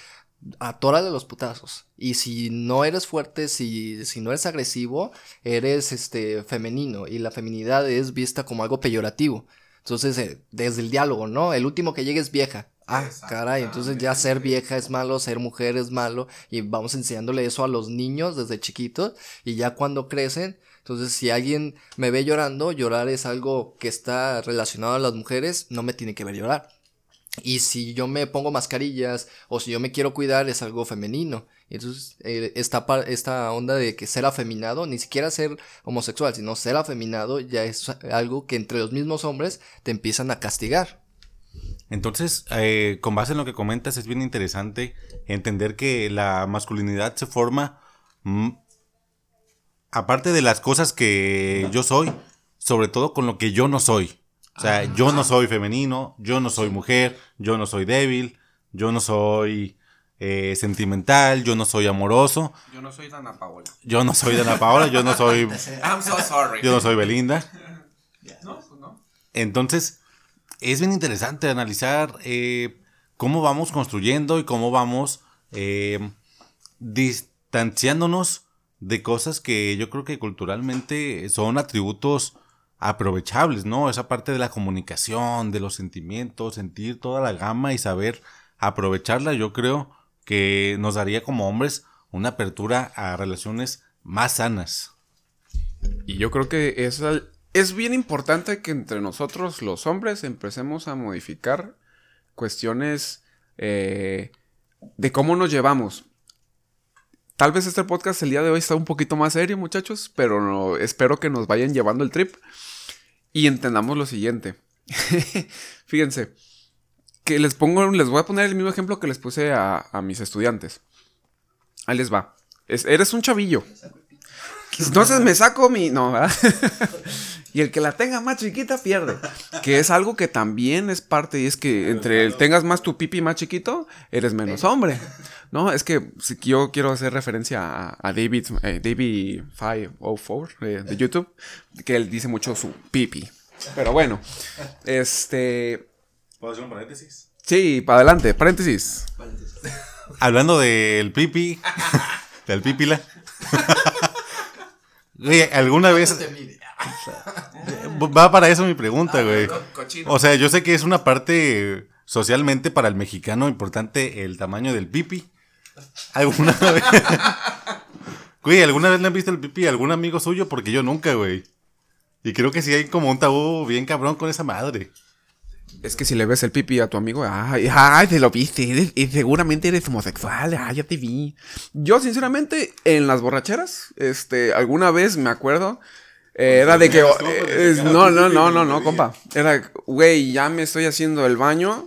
atórale los putazos. Y si no eres fuerte, si, si no eres agresivo, eres este femenino. Y la feminidad es vista como algo peyorativo. Entonces, eh, desde el diálogo, ¿no? El último que llegue es vieja. Ah, caray, entonces ya ser vieja es malo, ser mujer es malo. Y vamos enseñándole eso a los niños desde chiquitos. Y ya cuando crecen, entonces si alguien me ve llorando, llorar es algo que está relacionado a las mujeres, no me tiene que ver llorar. Y si yo me pongo mascarillas o si yo me quiero cuidar es algo femenino. Entonces, eh, esta, esta onda de que ser afeminado, ni siquiera ser homosexual, sino ser afeminado ya es algo que entre los mismos hombres te empiezan a castigar. Entonces, eh, con base en lo que comentas, es bien interesante entender que la masculinidad se forma, mm, aparte de las cosas que yo soy, sobre todo con lo que yo no soy. O sea, yo no soy femenino, yo no soy mujer, yo no soy débil, yo no soy eh, sentimental, yo no soy amoroso. Yo no soy Dana Paola. Yo no soy Dana Paola, yo no soy. [laughs] I'm so sorry. Yo no soy Belinda. No, pues no. Entonces, es bien interesante analizar eh, cómo vamos construyendo y cómo vamos eh, distanciándonos de cosas que yo creo que culturalmente son atributos aprovechables, ¿no? Esa parte de la comunicación, de los sentimientos, sentir toda la gama y saber aprovecharla, yo creo que nos daría como hombres una apertura a relaciones más sanas. Y yo creo que es, es bien importante que entre nosotros los hombres empecemos a modificar cuestiones eh, de cómo nos llevamos. Tal vez este podcast el día de hoy está un poquito más serio, muchachos, pero no, espero que nos vayan llevando el trip y entendamos lo siguiente. [laughs] Fíjense, que les pongo, les voy a poner el mismo ejemplo que les puse a, mis estudiantes. Ahí les va. eres un chavillo. Entonces me saco mi. No, ¿verdad? [laughs] y el que la tenga más chiquita pierde. Que es algo que también es parte. Y es que entre el tengas más tu pipi más chiquito, eres menos hombre. No, es que si yo quiero hacer referencia a, David, eh, David 504 eh, de YouTube, que él dice mucho su pipi. Pero bueno, este. ¿Puedo hacer un paréntesis? Sí, para adelante, paréntesis. [laughs] Hablando del pipi, [laughs] del pipila. [laughs] ¿alguna vez... Va para eso mi pregunta, güey. O sea, yo sé que es una parte socialmente para el mexicano importante el tamaño del pipi. ¿Alguna [laughs] vez? Güey, ¿alguna vez le han visto el pipi a algún amigo suyo? Porque yo nunca, güey. Y creo que sí hay como un tabú bien cabrón con esa madre. Es que si le ves el pipi a tu amigo, ay, ay, te lo viste, y seguramente eres homosexual, ay, ya te vi. Yo, sinceramente, en las borracheras, este, alguna vez me acuerdo, eh, era de que, eh, no, no, no, no, no, compa, era, güey, ya me estoy haciendo el baño,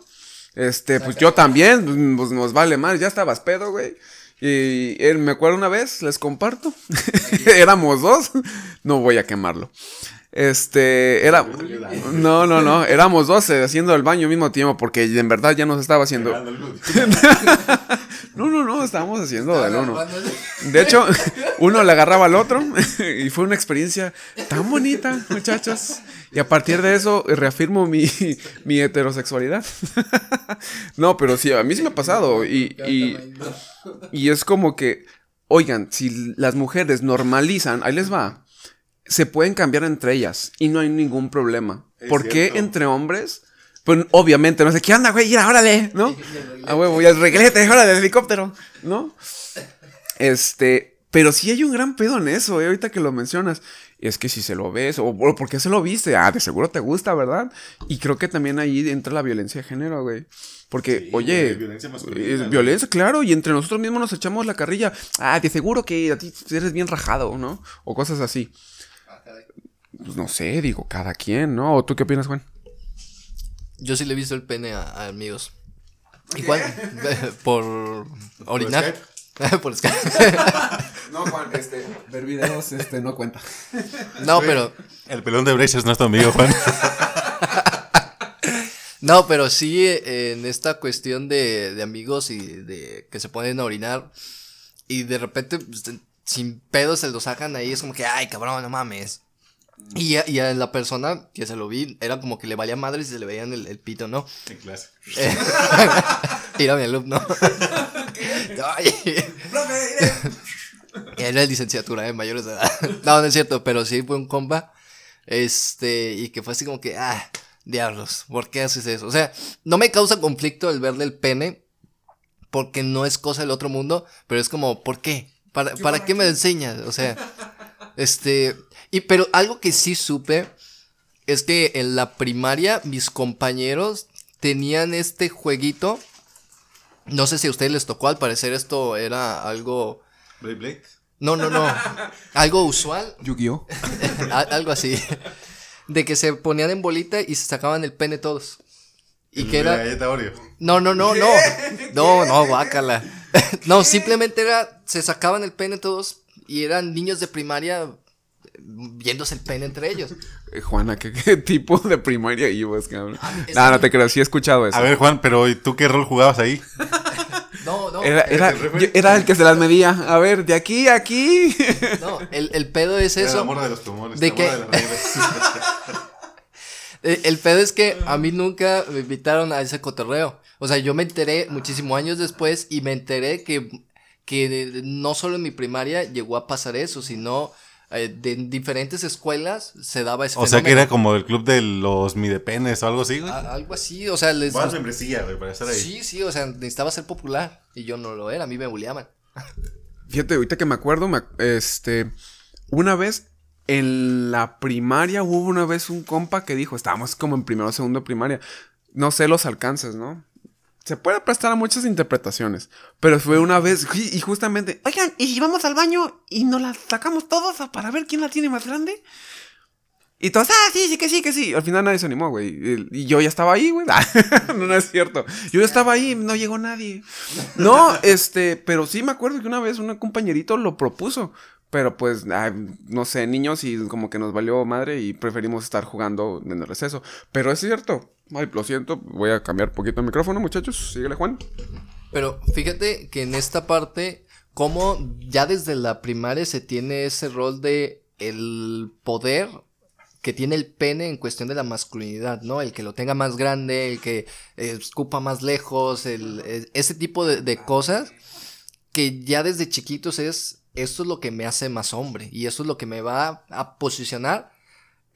este, pues yo también, pues nos vale más, ya estabas pedo, güey. Y él, me acuerdo una vez, les comparto, [laughs] éramos dos, no voy a quemarlo. Este, era. No, no, no. Éramos 12 haciendo el baño al mismo tiempo porque en verdad ya nos estaba haciendo. [laughs] no, no, no, estábamos haciendo del uno. De hecho, uno le agarraba al otro [laughs] y fue una experiencia tan bonita, muchachos. Y a partir de eso reafirmo mi, mi heterosexualidad. [laughs] no, pero sí, a mí sí me ha pasado. Y, y, y es como que, oigan, si las mujeres normalizan, ahí les va se pueden cambiar entre ellas y no hay ningún problema. ¿Por qué entre hombres? Pues obviamente, no sé, ¿qué onda, güey? Mira, órale, ¿no? A huevo, y el reglete, [laughs] órale, el helicóptero, ¿no? Este, pero sí hay un gran pedo en eso, ¿eh? ahorita que lo mencionas. Es que si se lo ves, o, ¿por qué se lo viste? Ah, de seguro te gusta, ¿verdad? Y creo que también ahí entra la violencia de género, güey. Porque, oye, violencia, es violencia, claro, y entre nosotros mismos nos echamos la carrilla. Ah, de seguro que a ti eres bien rajado, ¿no? O cosas así pues no sé, digo, cada quien, ¿no? ¿O tú qué opinas, Juan? Yo sí le he visto el pene a, amigos. ¿Y cuál? [laughs] Por orinar. [laughs] Por Skype. [laughs] no, Juan, este, ver videos, este, no cuenta. No, pero. El pelón de Brecha es nuestro amigo, Juan. no, pero sí en esta cuestión de, de amigos y de que se ponen a orinar y de repente pues, sin pedos se lo sacan ahí, es como que, ay, cabrón, no mames. Y a, y a, la persona que se lo vi, era como que le valía madre si se le veían el, el pito, ¿no? En clase. [laughs] Era mi alumno. [laughs] Era licenciatura, ¿eh? Mayores de edad. [laughs] No, no es cierto, pero sí fue un compa. Este, y que fue así como que, ah, diablos, ¿por qué haces eso? O sea, no me causa conflicto el verle el pene, porque no es cosa del otro mundo, pero es como, ¿por qué? ¿Para, ¿para qué me enseñas? O sea, este, y pero algo que sí supe es que en la primaria mis compañeros tenían este jueguito. No sé si a ustedes les tocó, al parecer esto era algo... Blade No, no, no. algo usual. [laughs] Yu-Gi-Oh. [laughs] algo así. De que se ponían en bolita y se sacaban el pene todos. Y que era... No, no, no, no. [laughs] No, no, guácala. no, simplemente era, se sacaban el pene todos y eran niños de primaria viéndose el pene entre ellos. Eh, Juana, ¿qué, tipo de primaria ibas, cabrón? Ah, no, te creo, sí he escuchado eso. A ver, Juan, pero ¿y tú qué rol jugabas ahí? [laughs] no, no. Era, el que se las medía. A ver, de aquí a aquí. no, el, el pedo es eso. El amor de los tumores. De que... [laughs] el pedo es que a mí nunca me invitaron a ese cotorreo. O sea, yo me enteré muchísimos años después y me enteré que, que no solo en mi primaria llegó a pasar eso, sino eh, de en diferentes escuelas se daba ese O sea que era como el club de los midepenes o algo así, güey. A- algo así, o sea, les... Más membresía, güey, para estar ahí. Sí, sí, o sea, necesitaba ser popular y yo no lo era, a mí me bulleaban. Fíjate, ahorita que me acuerdo, me ac- este, una vez en la primaria hubo una vez un compa que dijo, estábamos como en primero o segundo de primaria, no sé los alcances, ¿no? Se puede prestar a muchas interpretaciones, pero fue una vez y justamente, oigan, ¿y vamos al baño y nos la sacamos todos para ver quién la tiene más grande? Y todos, ah, sí, sí, que sí, que sí. Al final nadie se animó, güey. Y yo ya estaba ahí, güey. [laughs] no, no es cierto. Yo ya estaba ahí, no llegó nadie. No, este, pero sí me acuerdo que una vez un compañerito lo propuso. Pero pues, no sé, niños y como que nos valió madre y preferimos estar jugando en el receso. Pero es cierto. Ay, lo siento, voy a cambiar poquito el micrófono, muchachos. Síguele, Juan. Pero fíjate que en esta parte, como ya desde la primaria se tiene ese rol de el poder que tiene el pene en cuestión de la masculinidad, ¿no? El que lo tenga más grande, el que escupa más lejos, el, eh, ese tipo de, de cosas que ya desde chiquitos es, esto es lo que me hace más hombre y eso es lo que me va a posicionar,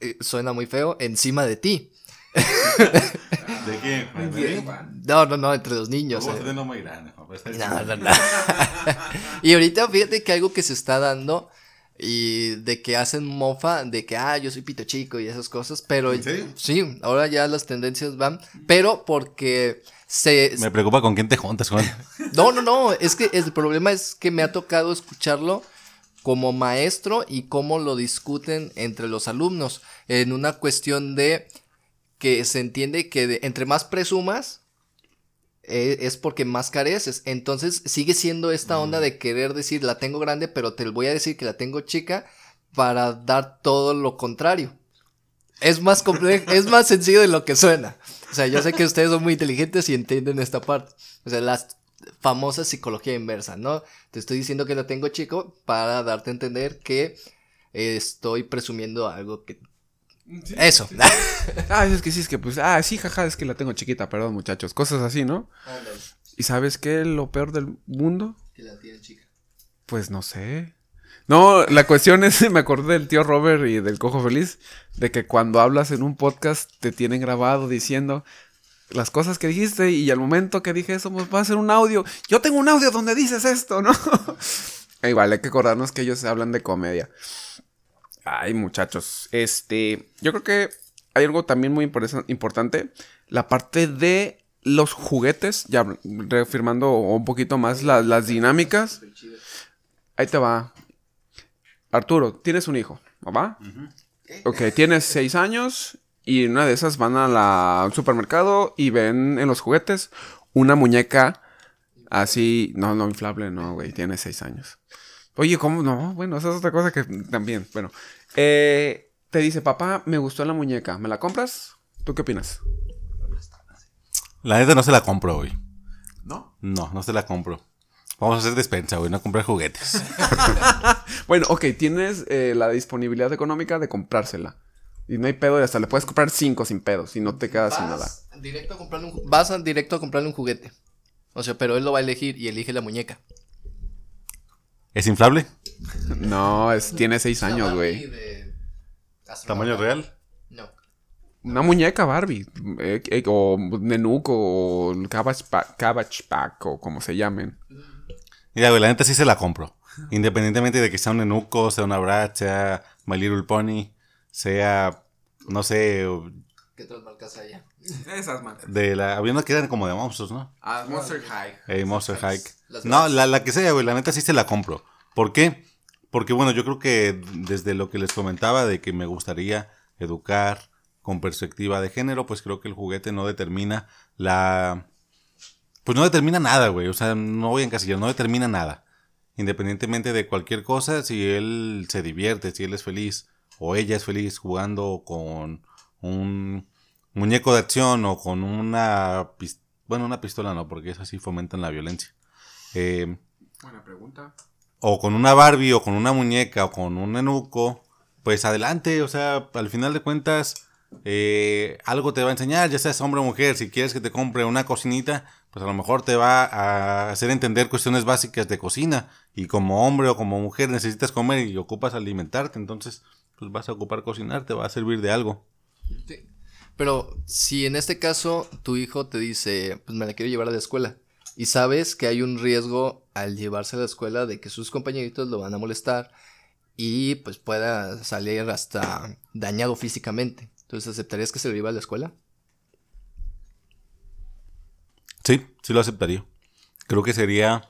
eh, suena muy feo, encima de ti. ¿De qué? ¿De No, no, no, entre los niños. ¿Cómo eh. no muy grande? papá? Está No, no, no. y ahorita fíjate que algo que se está dando y de que hacen mofa de que, ah, yo soy pito chico y esas cosas, pero ¿En serio? sí, ahora ya las tendencias van, pero porque se... Me preocupa con quién te juntas, Juan. No, no, no, es que el problema es que me ha tocado escucharlo como maestro y cómo lo discuten entre los alumnos en una cuestión de que se entiende que de- entre más presumas eh, es porque más careces. Entonces sigue siendo esta onda de querer decir la tengo grande, pero te voy a decir que la tengo chica para dar todo lo contrario. Es más complejo, [laughs] es más sencillo de lo que suena. O sea, yo sé que ustedes son muy inteligentes y entienden esta parte. O sea, la famosa psicología inversa, ¿no? Te estoy diciendo que la tengo chico para darte a entender que estoy presumiendo algo que... Eso. Ah, es que sí, es que pues, ah, sí, jaja, es que la tengo chiquita, perdón, muchachos. Cosas así, ¿no? ¿Y sabes qué es lo peor del mundo? Que la tiene chica. Pues no sé. No, la cuestión es, [laughs] me acordé del tío Robert y del cojo feliz, de que cuando hablas en un podcast te tienen grabado diciendo las cosas que dijiste y al momento que dije eso, pues va a ser un audio. Yo tengo un audio donde dices esto, ¿no? [laughs] Igual hay que acordarnos que ellos hablan de comedia. Ay, muchachos, este, yo creo que hay algo también muy importante, la parte de los juguetes, ya reafirmando un poquito más la- las dinámicas. Ahí te va. Arturo, tienes un hijo, ¿va? Ok, tienes seis años y en una de esas van a la, al supermercado y ven en los juguetes una muñeca así, no, no inflable, no, güey, tiene seis años. Oye, ¿cómo no? Bueno, esa es otra cosa que también, bueno. Eh, te dice, papá, me gustó la muñeca, ¿me la compras? ¿Tú qué opinas? La neta no se la compro, güey. ¿No? No, no se la compro. Vamos a hacer despensa, güey, no comprar juguetes. [laughs] Bueno, ok, tienes eh, la disponibilidad económica de comprársela. Y no hay pedo, y hasta le puedes comprar cinco sin pedos y no te quedas sin nada. Vas directo a comprarle un, vas a directo a comprarle un juguete. O sea, pero él lo va a elegir y elige la muñeca. ¿Es inflable? No, es, tiene seis años, güey. ¿Tamaño real? No. Una muñeca Barbie. eh, eh, o Nenuco o Cabbage Pack, Cabbage Pack o como se llamen. Mira, güey, la neta sí se la compro. Independientemente de que sea un enuco, sea una Bratz, sea My Little Pony, sea, no sé, ¿Qué otras marcas hay allá? Esas de la... Había una que eran como de monstruos, ¿no? Ah, Monster High. Eh, Monster Hike. Las No, la, la que sea, güey, la neta sí se la compro. ¿Por qué? Porque, bueno, yo creo que desde lo que les comentaba de que me gustaría educar con perspectiva de género, pues creo que el juguete no determina la... Pues no determina nada, güey. O sea, no voy a encasillar, no determina nada. Independientemente de cualquier cosa, si él se divierte, si él es feliz o ella es feliz jugando con un muñeco de acción o con una pis- bueno, una pistola no, porque esas sí fomentan la violencia. Eh, Buena pregunta. o con una Barbie o con una muñeca o con un enuco, pues adelante, o sea, al final de cuentas eh, algo te va a enseñar, ya seas hombre o mujer, si quieres que te compre una cocinita, pues pues a lo mejor te va a hacer entender cuestiones básicas de cocina y como hombre o como mujer necesitas comer y ocupas alimentarte, entonces pues vas a ocupar cocinar, te va a servir de algo. Sí. Pero si en este caso tu hijo te dice, pues me la quiero llevar a la escuela, y sabes que hay un riesgo al llevarse a la escuela de que sus compañeritos lo van a molestar y pues pueda salir hasta dañado físicamente. Entonces, ¿aceptarías que se lo lleve a la escuela? Sí, sí lo aceptaría. Creo que sería,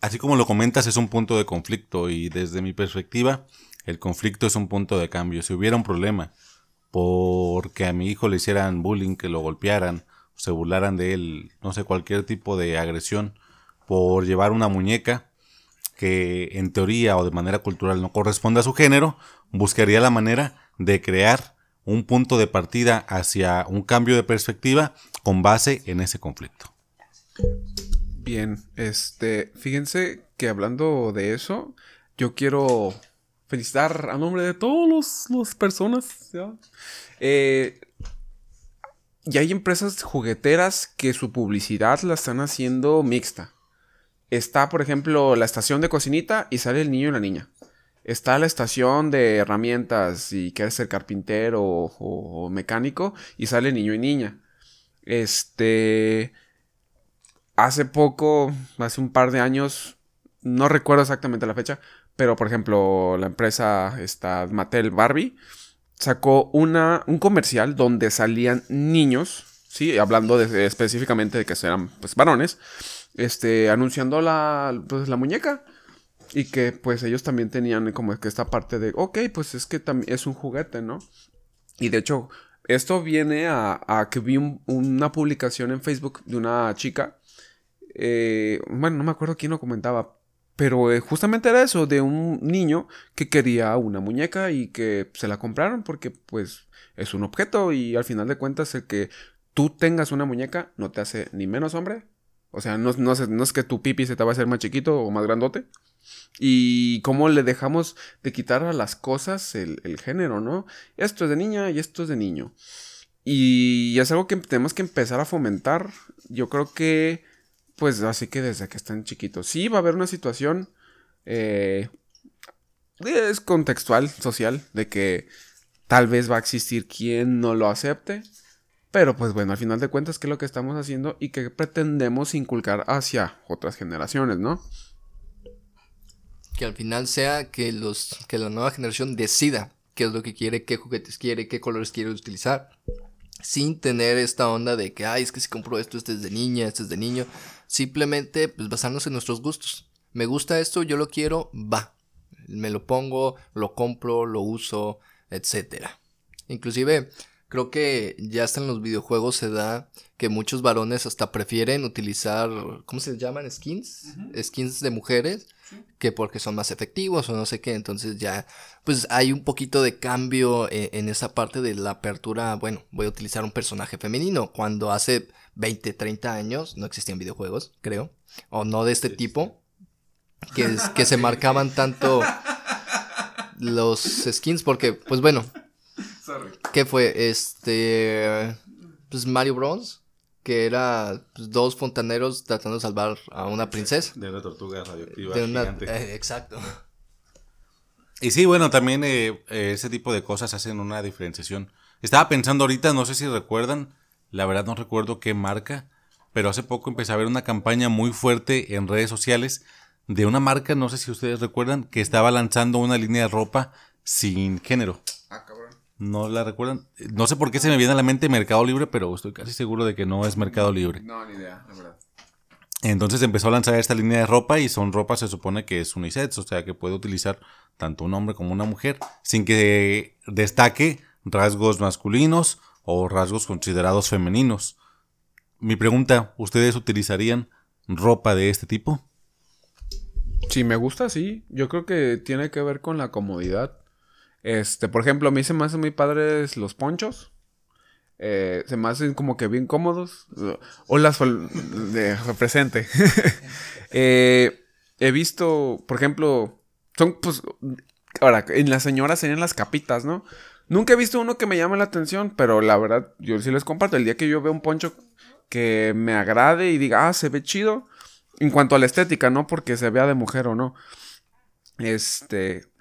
así como lo comentas, es un punto de conflicto y desde mi perspectiva, el conflicto es un punto de cambio. Si hubiera un problema porque a mi hijo le hicieran bullying, que lo golpearan, se burlaran de él, no sé, cualquier tipo de agresión por llevar una muñeca que en teoría o de manera cultural no corresponde a su género, buscaría la manera de crear un punto de partida hacia un cambio de perspectiva con base en ese conflicto. Bien, este, fíjense que hablando de eso, yo quiero felicitar a nombre de todas las personas. ¿ya? Eh, y hay empresas jugueteras que su publicidad la están haciendo mixta. Está, por ejemplo, la estación de cocinita y sale el niño y la niña. Está la estación de herramientas y quieres ser carpintero o, o mecánico y sale niño y niña. Este. Hace poco, hace un par de años, no recuerdo exactamente la fecha, pero por ejemplo, la empresa esta Mattel Barbie sacó una, un comercial donde salían niños, sí, hablando de, específicamente de que eran pues varones, este, anunciando la, pues, la muñeca. Y que pues ellos también tenían como que esta parte de, ok, pues es que también es un juguete, ¿no? Y de hecho, esto viene a, que vi una publicación en Facebook de una chica. Eh, bueno, no me acuerdo quién lo comentaba, pero eh, justamente era eso, de un niño que quería una muñeca y que se la compraron porque pues es un objeto y al final de cuentas el que tú tengas una muñeca no te hace ni menos hombre. O sea, no, no, es que tu pipi se te va a hacer más chiquito o más grandote. Y cómo le dejamos de quitar a las cosas el, el género, ¿no? Esto es de niña y esto es de niño. Y es algo que tenemos que empezar a fomentar. Yo creo que pues así que desde que están chiquitos. Sí, va a haber una situación. Eh, es contextual, social, de que tal vez va a existir quien no lo acepte. Pero pues bueno, al final de cuentas, ¿qué es lo que estamos haciendo y qué pretendemos inculcar hacia otras generaciones, no? Que al final sea que, los, que la nueva generación decida qué es lo que quiere, qué juguetes quiere, qué colores quiere utilizar. Sin tener esta onda de que, ay, es que si compro esto, este es de niña, este es de niño. Simplemente pues, basarnos en nuestros gustos. Me gusta esto, yo lo quiero, va. Me lo pongo, lo compro, lo uso, etc. Inclusive creo que ya hasta en los videojuegos se da que muchos varones hasta prefieren utilizar, ¿cómo se llaman? Skins. Skins de mujeres. Que porque son más efectivos o no sé qué. Entonces ya, pues hay un poquito de cambio en, en esa parte de la apertura. Bueno, voy a utilizar un personaje femenino. Cuando hace 20, 30 años, no existían videojuegos, creo, o no de este tipo, que, que se [laughs] marcaban tanto los skins, porque, pues bueno, ¿qué fue? Este, pues Mario Bros. Que era pues, dos fontaneros tratando de salvar a una princesa. De una tortuga radioactiva. De una, eh, exacto. Y sí, bueno, también eh, ese tipo de cosas hacen una diferenciación. Estaba pensando ahorita, no sé si recuerdan, la verdad no recuerdo qué marca, pero hace poco empecé a ver una campaña muy fuerte en redes sociales de una marca, no sé si ustedes recuerdan, que estaba lanzando una línea de ropa sin género. ¿No la recuerdan? No sé por qué se me viene a la mente Mercado Libre, pero estoy casi seguro de que no es Mercado Libre. No, ni idea, la verdad. Entonces empezó a lanzar esta línea de ropa y son ropa, se supone que es unisex, o sea que puede utilizar tanto un hombre como una mujer, sin que destaque rasgos masculinos o rasgos considerados femeninos. Mi pregunta, ¿ustedes utilizarían ropa de este tipo? Si me gusta, sí. Yo creo que tiene que ver con la comodidad. Este, por ejemplo, a mí se me hacen muy padres los ponchos. Eh, se me hacen como que bien cómodos. Hola, sol de [laughs] represente. [laughs] eh, he visto, por ejemplo, son pues. Ahora, en las señoras serían las capitas, ¿no? Nunca he visto uno que me llame la atención, pero la verdad, yo sí les comparto. El día que yo veo un poncho que me agrade y diga, ah, se ve chido. En cuanto a la estética, no porque se vea de mujer o no. Este.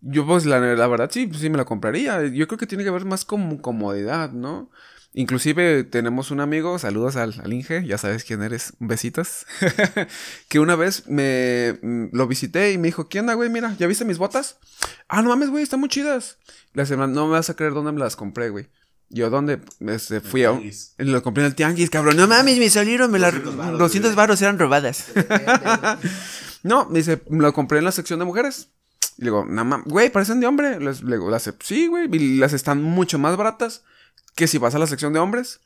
Yo, pues, la, la verdad, sí, sí me la compraría. Yo creo que tiene que ver más con comodidad, ¿no? Inclusive tenemos un amigo, saludos al, al Inge, ya sabes quién eres, besitos, [laughs] que una vez me mm, lo visité y me dijo, ¿qué onda, güey? Mira, ¿ya viste mis botas? Ah, no mames, güey, están muy chidas. Le semana, no me vas a creer dónde me las compré, güey. Yo, ¿dónde? Este, fui a... Lo compré en el tianguis, cabrón. No mames, me salieron, me las... 200 baros eran robadas. [laughs] no, me dice, me lo compré en la sección de mujeres. Y le digo, no mames, güey, parecen de hombre. Les, le digo, las, sí, güey, y las están mucho más baratas que si vas a la sección de hombres,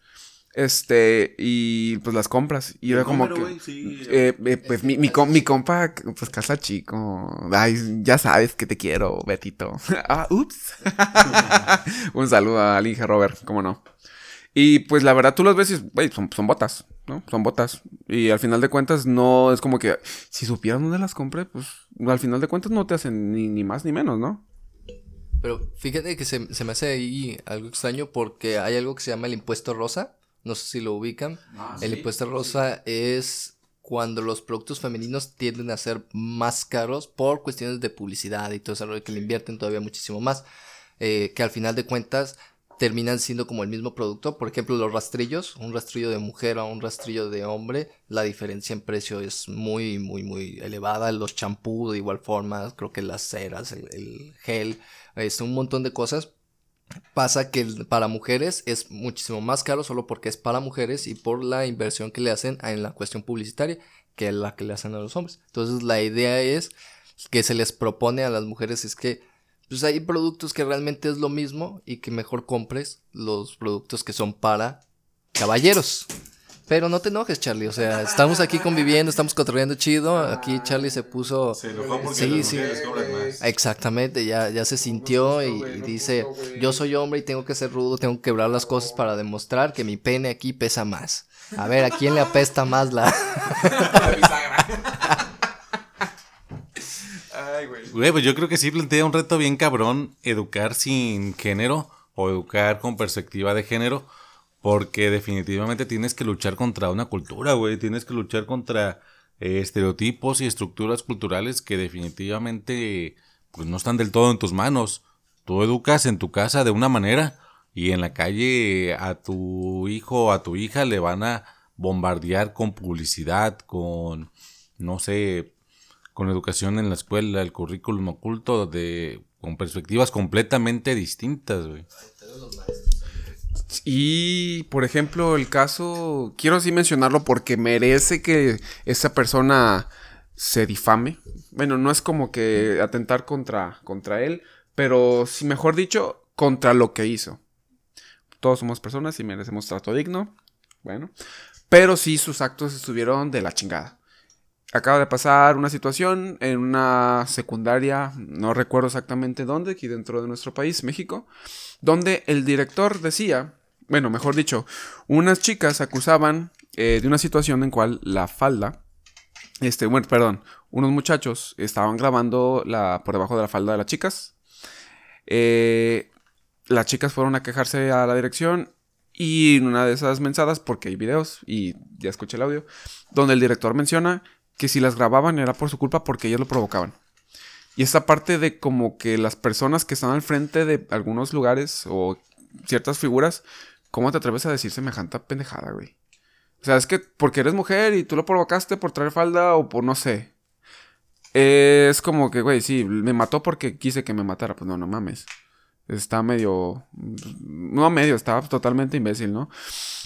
este, y pues las compras. Y era como que. Eh, eh, pues mi, mi, mi, compa, pues casa chico. Ay, ya sabes que te quiero, Betito. [laughs] ah, ups. [laughs] Un saludo al Inge Robert, cómo no. Y pues la verdad tú los ves y, güey, son, son botas, ¿no? Son botas. Y al final de cuentas no es como que, si supieran dónde las compré, pues al final de cuentas no te hacen ni, ni más ni menos, ¿no? Pero fíjate que se, se, me hace ahí algo extraño porque hay algo que se llama el impuesto rosa. No sé si lo ubican. Ah, el impuesto rosa es cuando los productos femeninos tienden a ser más caros por cuestiones de publicidad y todo eso, que le invierten todavía muchísimo más. Eh, que al final de cuentas terminan siendo como el mismo producto. Por ejemplo, los rastrillos, un rastrillo de mujer o un rastrillo de hombre, la diferencia en precio es muy, muy, muy elevada. Los champú de igual forma, creo que las ceras, el, el gel, este, un montón de cosas. Pasa que para mujeres es muchísimo más caro solo porque es para mujeres y por la inversión que le hacen en la cuestión publicitaria que la que le hacen a los hombres. Entonces la idea es que se les propone a las mujeres es que pues hay productos que realmente es lo mismo y que mejor compres los productos que son para caballeros. Pero no te enojes, Charlie. O sea, estamos aquí conviviendo, estamos controlando chido. Aquí Charlie se puso. Se enojó porque sí, sí. más. Exactamente, ya, ya se sintió y, dice: Yo soy hombre y tengo que ser rudo, tengo que quebrar las cosas para demostrar que mi pene aquí pesa más. A ver, ¿a quién le apesta más la.? [laughs] Pues yo creo que sí plantea un reto bien cabrón educar sin género o educar con perspectiva de género porque definitivamente tienes que luchar contra una cultura, güey. Tienes que luchar contra eh, estereotipos y estructuras culturales que definitivamente pues no están del todo en tus manos. Tú educas en tu casa de una manera y en la calle a tu hijo o a tu hija le van a bombardear con publicidad, con, no sé, con educación en la escuela, el currículum oculto, de, con perspectivas completamente distintas, güey. Y, por ejemplo, el caso, quiero así mencionarlo porque merece que esa persona se difame. Bueno, no es como que atentar contra, contra él, pero sí, mejor dicho, contra lo que hizo. Todos somos personas y merecemos trato digno. Bueno, pero sí sus actos estuvieron de la chingada. Acaba de pasar una situación en una secundaria, no recuerdo exactamente dónde, aquí dentro de nuestro país, México, donde el director decía bueno, mejor dicho, unas chicas acusaban eh, de una situación en cual la falda, este, bueno, perdón, unos muchachos estaban grabando la, por debajo de la falda de las chicas. Eh, las chicas fueron a quejarse a la dirección y en una de esas mensadas, porque hay videos y ya escuché el audio, donde el director menciona que si las grababan era por su culpa porque ellos lo provocaban. Y esta parte de como que las personas que están al frente de algunos lugares o ciertas figuras ¿Cómo te atreves a decir semejante pendejada, güey? O sea, es que porque eres mujer y tú lo provocaste por traer falda o por no sé. Es como que, güey, sí, me mató porque quise que me matara. Pues no, no mames. Está medio. No medio, está totalmente imbécil, ¿no?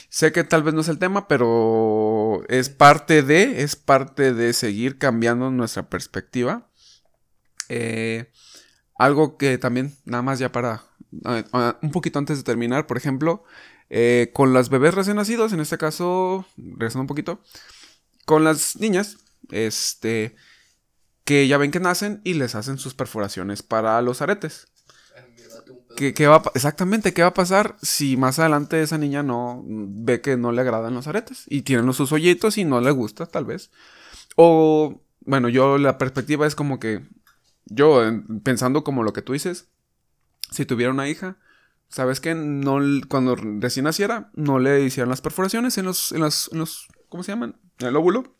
Sé que tal vez no es el tema, pero es parte de. Es parte de seguir cambiando nuestra perspectiva. Eh, algo que también, nada más ya para. un poquito antes de terminar, por ejemplo. Eh, con las bebés recién nacidos, en este caso, regresando un poquito, con las niñas, este, que ya ven que nacen y les hacen sus perforaciones para los aretes. ¿Qué, va exactamente, ¿qué va a pasar si más adelante esa niña no ve que no le agradan los aretes y tienen sus hoyitos y no le gusta, tal vez? O, bueno, yo la perspectiva es como que yo, pensando como lo que tú dices, si tuviera una hija, ¿Sabes qué? No, cuando recién naciera, no le hicieran las perforaciones en los, en los, en los, ¿cómo se llaman? En el óvulo.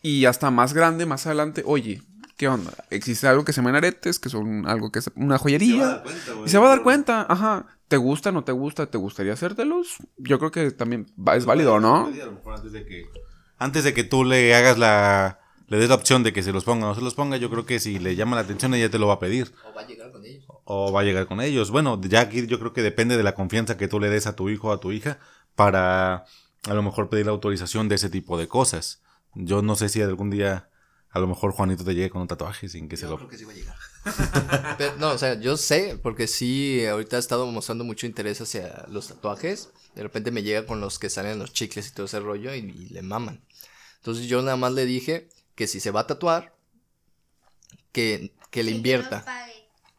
Y hasta más grande, más adelante, oye, ¿qué onda? Existe algo que se llaman aretes, que son algo que es una joyería. Y se va a dar cuenta, ajá. ¿Te gusta, no te gusta? ¿Te gustaría hacértelos? Yo creo que también va- es válido, ¿no? A lo mejor antes de que, antes de que tú le hagas la. Le des la opción de que se los ponga o no se los ponga, yo creo que si le llama la atención ella te lo va a pedir. O va a llegar con ellos. O va a llegar con ellos. Bueno, ya aquí yo creo que depende de la confianza que tú le des a tu hijo o a tu hija para a lo mejor pedir la autorización de ese tipo de cosas. Yo no sé si algún día a lo mejor Juanito te llegue con un tatuaje sin que se Yo lo... creo que sí va a llegar. [laughs] Pero, no, o sea, yo sé, porque sí, ahorita ha estado mostrando mucho interés hacia los tatuajes. De repente me llega con los que salen los chicles y todo ese rollo y, y le maman. Entonces yo nada más le dije que si se va a tatuar, que, que le invierta.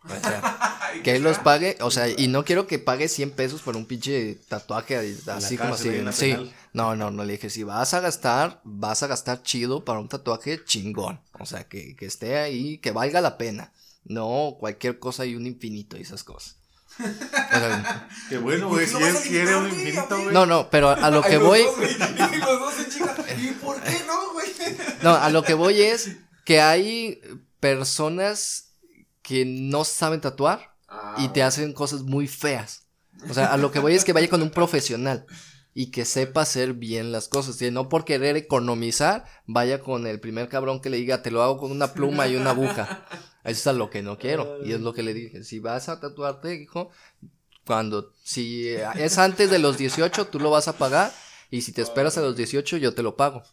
O sea, que él los pague, o sea, y no quiero que pague 100 pesos por un pinche tatuaje así como así. Sí, no, no, no le dije, si vas a gastar, vas a gastar chido para un tatuaje chingón. O sea, que, que esté ahí, que valga la pena. No cualquier cosa y un infinito y esas cosas. O sea, [laughs] Qué bueno, güey, si él quiere un infinito, güey. no, no, pero a lo [laughs] que Ay, voy, dos, güey, [laughs] y los dos en chinga. ¿Y por qué no, güey? no, a lo que voy es que hay personas que no saben tatuar y te hacen cosas muy feas. O sea, a lo que voy es que vaya con un profesional y que sepa hacer bien las cosas. Y no por querer economizar, vaya con el primer cabrón que le diga, te lo hago con una pluma y una aguja. Eso es a lo que no quiero. Y es lo que le dije. Si vas a tatuarte, hijo, cuando, si es antes de los 18, tú lo vas a pagar. Y si te esperas a los 18, yo te lo pago.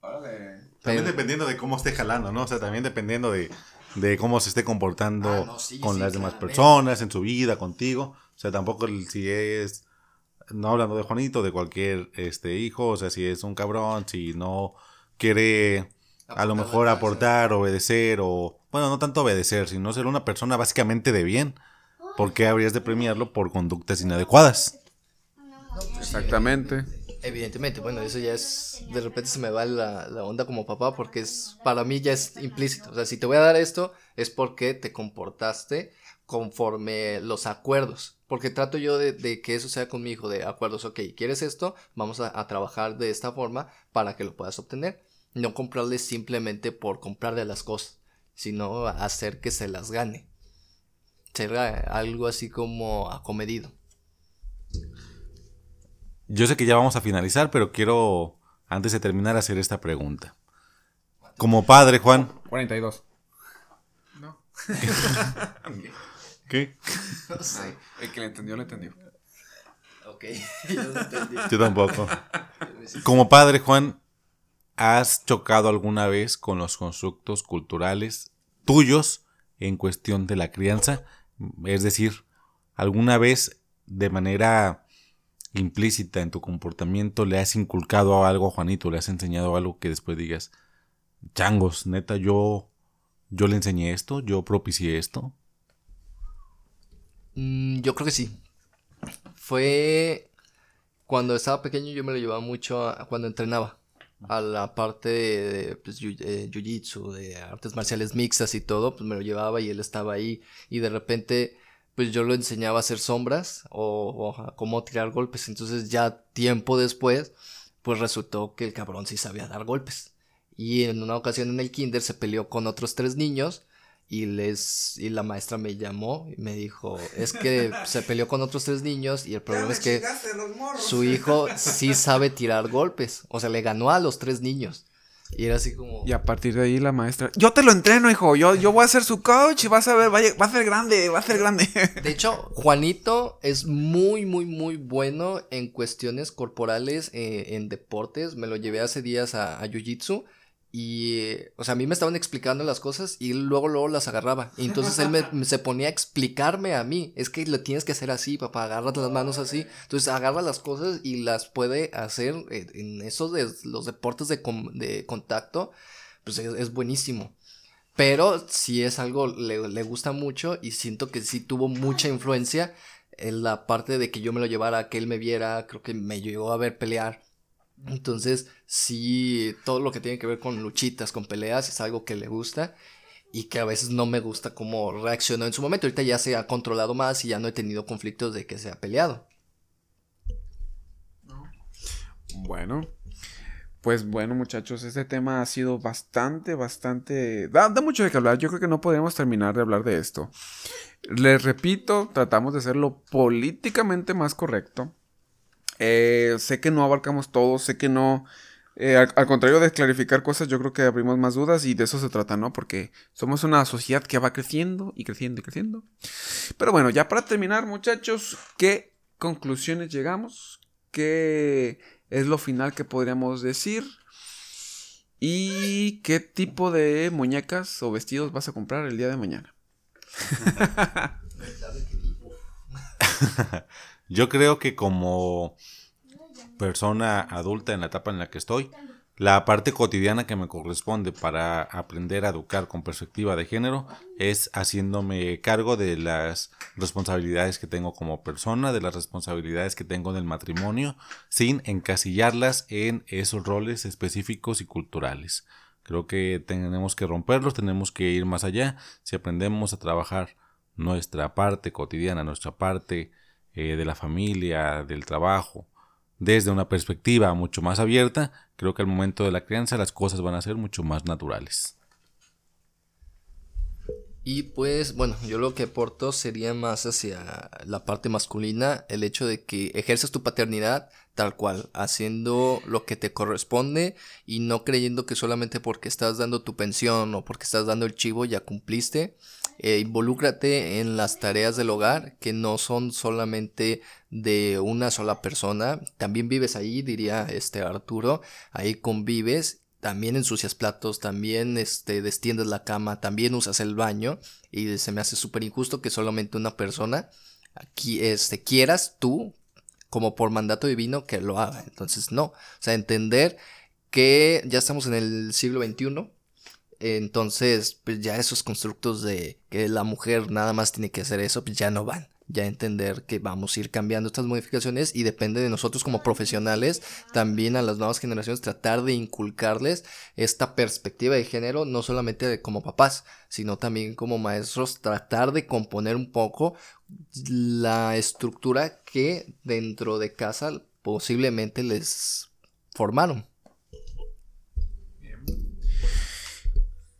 También Pero- dependiendo de cómo esté jalando, ¿no? O sea, también dependiendo de, de cómo se esté comportando Ah, no, sí, con sí, las demás personas, en su vida, contigo. O sea, tampoco el- si es, no hablando de Juanito, de cualquier este hijo, o sea, si es un cabrón, si no quiere a lo mejor aportar, obedecer o, bueno, no tanto obedecer, sino ser una persona básicamente de bien. ¿Por qué habrías de premiarlo por conductas inadecuadas? Exactamente. Evidentemente, bueno, eso ya es, de repente se me va la, la onda como papá porque es, para mí ya es implícito. O sea, si te voy a dar esto es porque te comportaste conforme los acuerdos. Porque trato yo de, que eso sea con mi hijo, de acuerdos, ok, ¿quieres esto? Vamos a, a trabajar de esta forma para que lo puedas obtener. No comprarle simplemente por comprarle las cosas, sino hacer que se las gane. Ser eh, algo así como acomedido. Yo sé que ya vamos a finalizar, pero quiero, antes de terminar, hacer esta pregunta. Como padre, Juan, 42. [laughs] ¿qué? No sé. El que le entendió, le entendió. Ok, [laughs] yo no entendí. Yo tampoco. [laughs] Como padre, Juan, ¿has chocado alguna vez con los constructos culturales tuyos en cuestión de la crianza? Es decir, ¿alguna vez de manera implícita en tu comportamiento le has inculcado algo a Juanito, le has enseñado algo que después digas, changos, neta, yo, yo le enseñé esto, yo propicié esto? Mm, yo creo que sí. Fue cuando estaba pequeño yo me lo llevaba mucho a, cuando entrenaba a la parte de, pues, eh, jiu-jitsu, de artes marciales mixtas y todo, pues me lo llevaba y él estaba ahí y de repente pues yo lo enseñaba a hacer sombras o, o a cómo tirar golpes, entonces ya tiempo después pues resultó que el cabrón sí sabía dar golpes. Y en una ocasión en el kinder se peleó con otros tres niños y les y la maestra me llamó y me dijo, es que se peleó con otros tres niños y el problema es que su hijo sí sabe tirar golpes, o sea, le ganó a los tres niños. Y era así como Y a partir de ahí la maestra. Yo te lo entreno, hijo. Yo, yo voy a ser su coach y vas a ver, vaya- va a ser grande, va a ser grande. De hecho, Juanito es muy, muy, muy bueno en cuestiones corporales, eh, en deportes. Me lo llevé hace días a, a Jiu-Jitsu. Y, eh, o sea, a mí me estaban explicando las cosas y luego, luego las agarraba. Y entonces él me, se ponía a explicarme a mí. Es que lo tienes que hacer así, papá. Agarra las manos así. Entonces agarra las cosas y las puede hacer eh, en esos los deportes de, de contacto. Pues es, buenísimo. Pero sí es algo, le, le gusta mucho y siento que sí tuvo mucha influencia en la parte de que yo me lo llevara, que él me viera, creo que me llegó a ver pelear. Entonces, sí, todo lo que tiene que ver con luchitas, con peleas, es algo que le gusta. y que a veces no me gusta cómo reaccionó en su momento. Ahorita ya se ha controlado más y ya no he tenido conflictos de que se ha peleado. Bueno, pues bueno, muchachos, este tema ha sido bastante, bastante... Da, mucho de qué hablar. Yo creo que no podemos terminar de hablar de esto. Les repito, tratamos de hacerlo políticamente más correcto. Eh, sé que no abarcamos todo, sé que no... Eh, al, contrario de clarificar cosas, yo creo que abrimos más dudas y de eso se trata, ¿no? Porque somos una sociedad que va creciendo y creciendo y creciendo. Pero bueno, ya para terminar, muchachos, ¿qué conclusiones llegamos? ¿Qué es lo final que podríamos decir? ¿Y qué tipo de muñecas o vestidos vas a comprar el día de mañana? [laughs] [laughs] [laughs] Yo creo que como persona adulta en la etapa en la que estoy, la parte cotidiana que me corresponde para aprender a educar con perspectiva de género es haciéndome cargo de las responsabilidades que tengo como persona, de las responsabilidades que tengo en el matrimonio, sin encasillarlas en esos roles específicos y culturales. Creo que tenemos que romperlos, tenemos que ir más allá. Si aprendemos a trabajar nuestra parte cotidiana, nuestra parte eh, de la familia, del trabajo, desde una perspectiva mucho más abierta, creo que al momento de la crianza las cosas van a ser mucho más naturales. Y pues, bueno, yo lo que aporto sería más hacia la parte masculina, el hecho de que ejerces tu paternidad tal cual, haciendo lo que te corresponde y no creyendo que solamente porque estás dando tu pensión o porque estás dando el chivo ya cumpliste. Eh, involúcrate en las tareas del hogar que no son solamente de una sola persona. También vives ahí, diría este Arturo, ahí convives también ensucias platos, también este, destiendes la cama, también usas el baño y se me hace súper injusto que solamente una persona aquí este, quieras tú como por mandato divino que lo haga. Entonces no, o sea, entender que ya estamos en el siglo XXI. Entonces, pues ya esos constructos de que la mujer nada más tiene que hacer eso, pues ya no van ya entender que vamos a ir cambiando estas modificaciones y depende de nosotros como profesionales también a las nuevas generaciones tratar de inculcarles esta perspectiva de género no solamente como papás sino también como maestros tratar de componer un poco la estructura que dentro de casa posiblemente les formaron.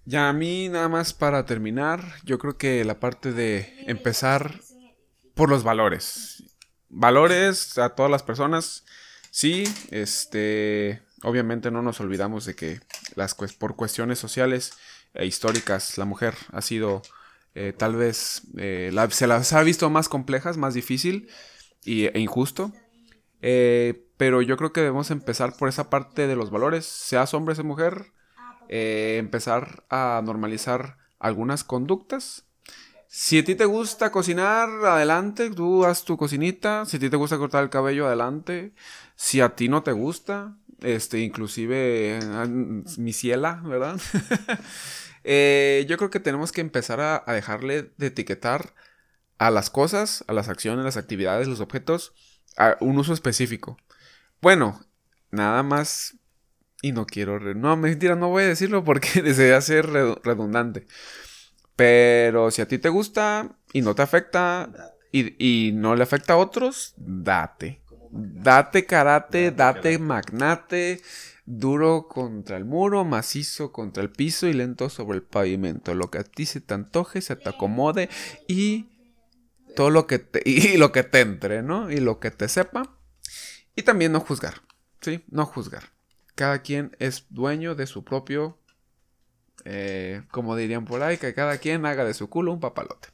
Ya a mí nada más para terminar, yo creo que la parte de empezar por los valores. Valores a todas las personas. Sí, este, obviamente no nos olvidamos de que las por cuestiones sociales e históricas la mujer ha sido eh, tal vez eh, se las ha visto más complejas, más difícil y, e injusto. Eh, pero yo creo que debemos empezar por esa parte de los valores, seas hombre o mujer, empezar a normalizar algunas conductas si a ti te gusta cocinar, adelante, tú haz tu cocinita. Si a ti te gusta cortar el cabello, adelante. Si a ti no te gusta, este, inclusive mi ciela, ¿verdad? [laughs] Eh, yo creo que tenemos que empezar a, dejarle de etiquetar a las cosas, a las acciones, las actividades, los objetos, a un uso específico. Bueno, nada más. Y no quiero. No, mentira, no voy a decirlo porque [laughs] desea ser redundante. Pero si a ti te gusta y no te afecta y, no le afecta a otros, date. Date karate, date magnate, duro contra el muro, macizo contra el piso y lento sobre el pavimento. Lo que a ti se te antoje, se te acomode y todo lo que te, [laughs] y lo que te entre, ¿no? Y lo que te sepa. Y también no juzgar, ¿sí? No juzgar. Cada quien es dueño de su propio eh, como dirían por ahí, que cada quien haga de su culo un papalote.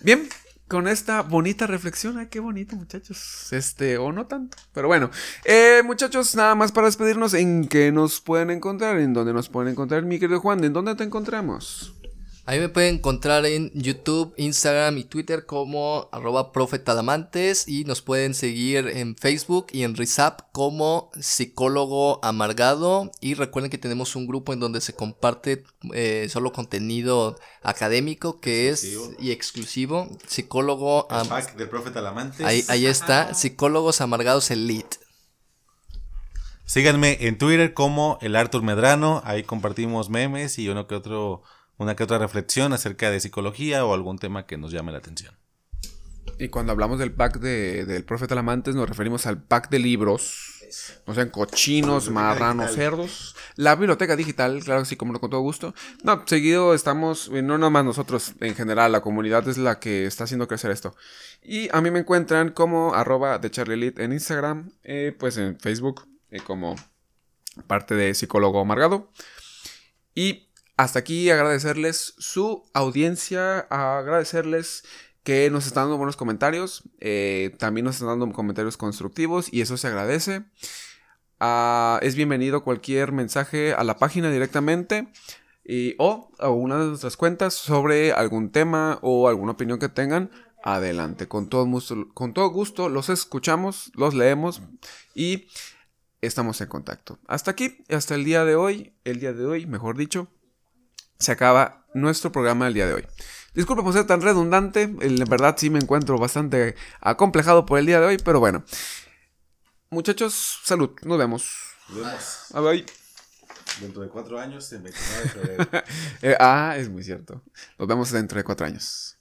Bien, con esta bonita reflexión, ay, qué bonito, muchachos. Este, o no tanto, pero bueno. Eh, muchachos, nada más para despedirnos, ¿en qué nos pueden encontrar? ¿En dónde nos pueden encontrar, mi querido Juan? ¿En dónde te encontramos? Ahí me pueden encontrar en YouTube, Instagram y Twitter como arroba profetadamantes y nos pueden seguir en Facebook y en Rizap como psicólogo amargado. Y recuerden que tenemos un grupo en donde se comparte eh, solo contenido académico que es y exclusivo. Psicólogo del Profeta Ahí, ahí está, psicólogos amargados elite. Síganme en Twitter como el Artur Medrano, ahí compartimos memes y uno que otro una que otra reflexión acerca de psicología o algún tema que nos llame la atención. Y cuando hablamos del pack de, del Profe Talamantes, nos referimos al pack de libros. No sean cochinos, marranos, cerdos. La biblioteca digital, claro que sí, como lo con todo gusto. No, seguido estamos, eh, no nomás nosotros, en general, la comunidad es la que está haciendo crecer esto. Y a mí me encuentran como arroba de Charlie Elite en Instagram, eh, pues en Facebook, eh, como parte de psicólogo amargado. Y hasta aquí agradecerles su audiencia, agradecerles que nos están dando buenos comentarios. eh, también nos están dando comentarios constructivos y eso se agradece. Ah, es bienvenido cualquier mensaje a la página directamente y, o a una de nuestras cuentas sobre algún tema o alguna opinión que tengan. Adelante, con todo, gusto, con todo gusto los escuchamos, los leemos y estamos en contacto. Hasta aquí, hasta el día de hoy, el día de hoy, mejor dicho, se acaba nuestro programa del día de hoy. Disculpe por ser tan redundante, en verdad sí me encuentro bastante acomplejado por el día de hoy, pero bueno. Muchachos, salud, nos vemos. Nos vemos Bye bye. dentro de cuatro años, el 29 de febrero. [laughs] Eh, ah, es muy cierto. Nos vemos dentro de cuatro años.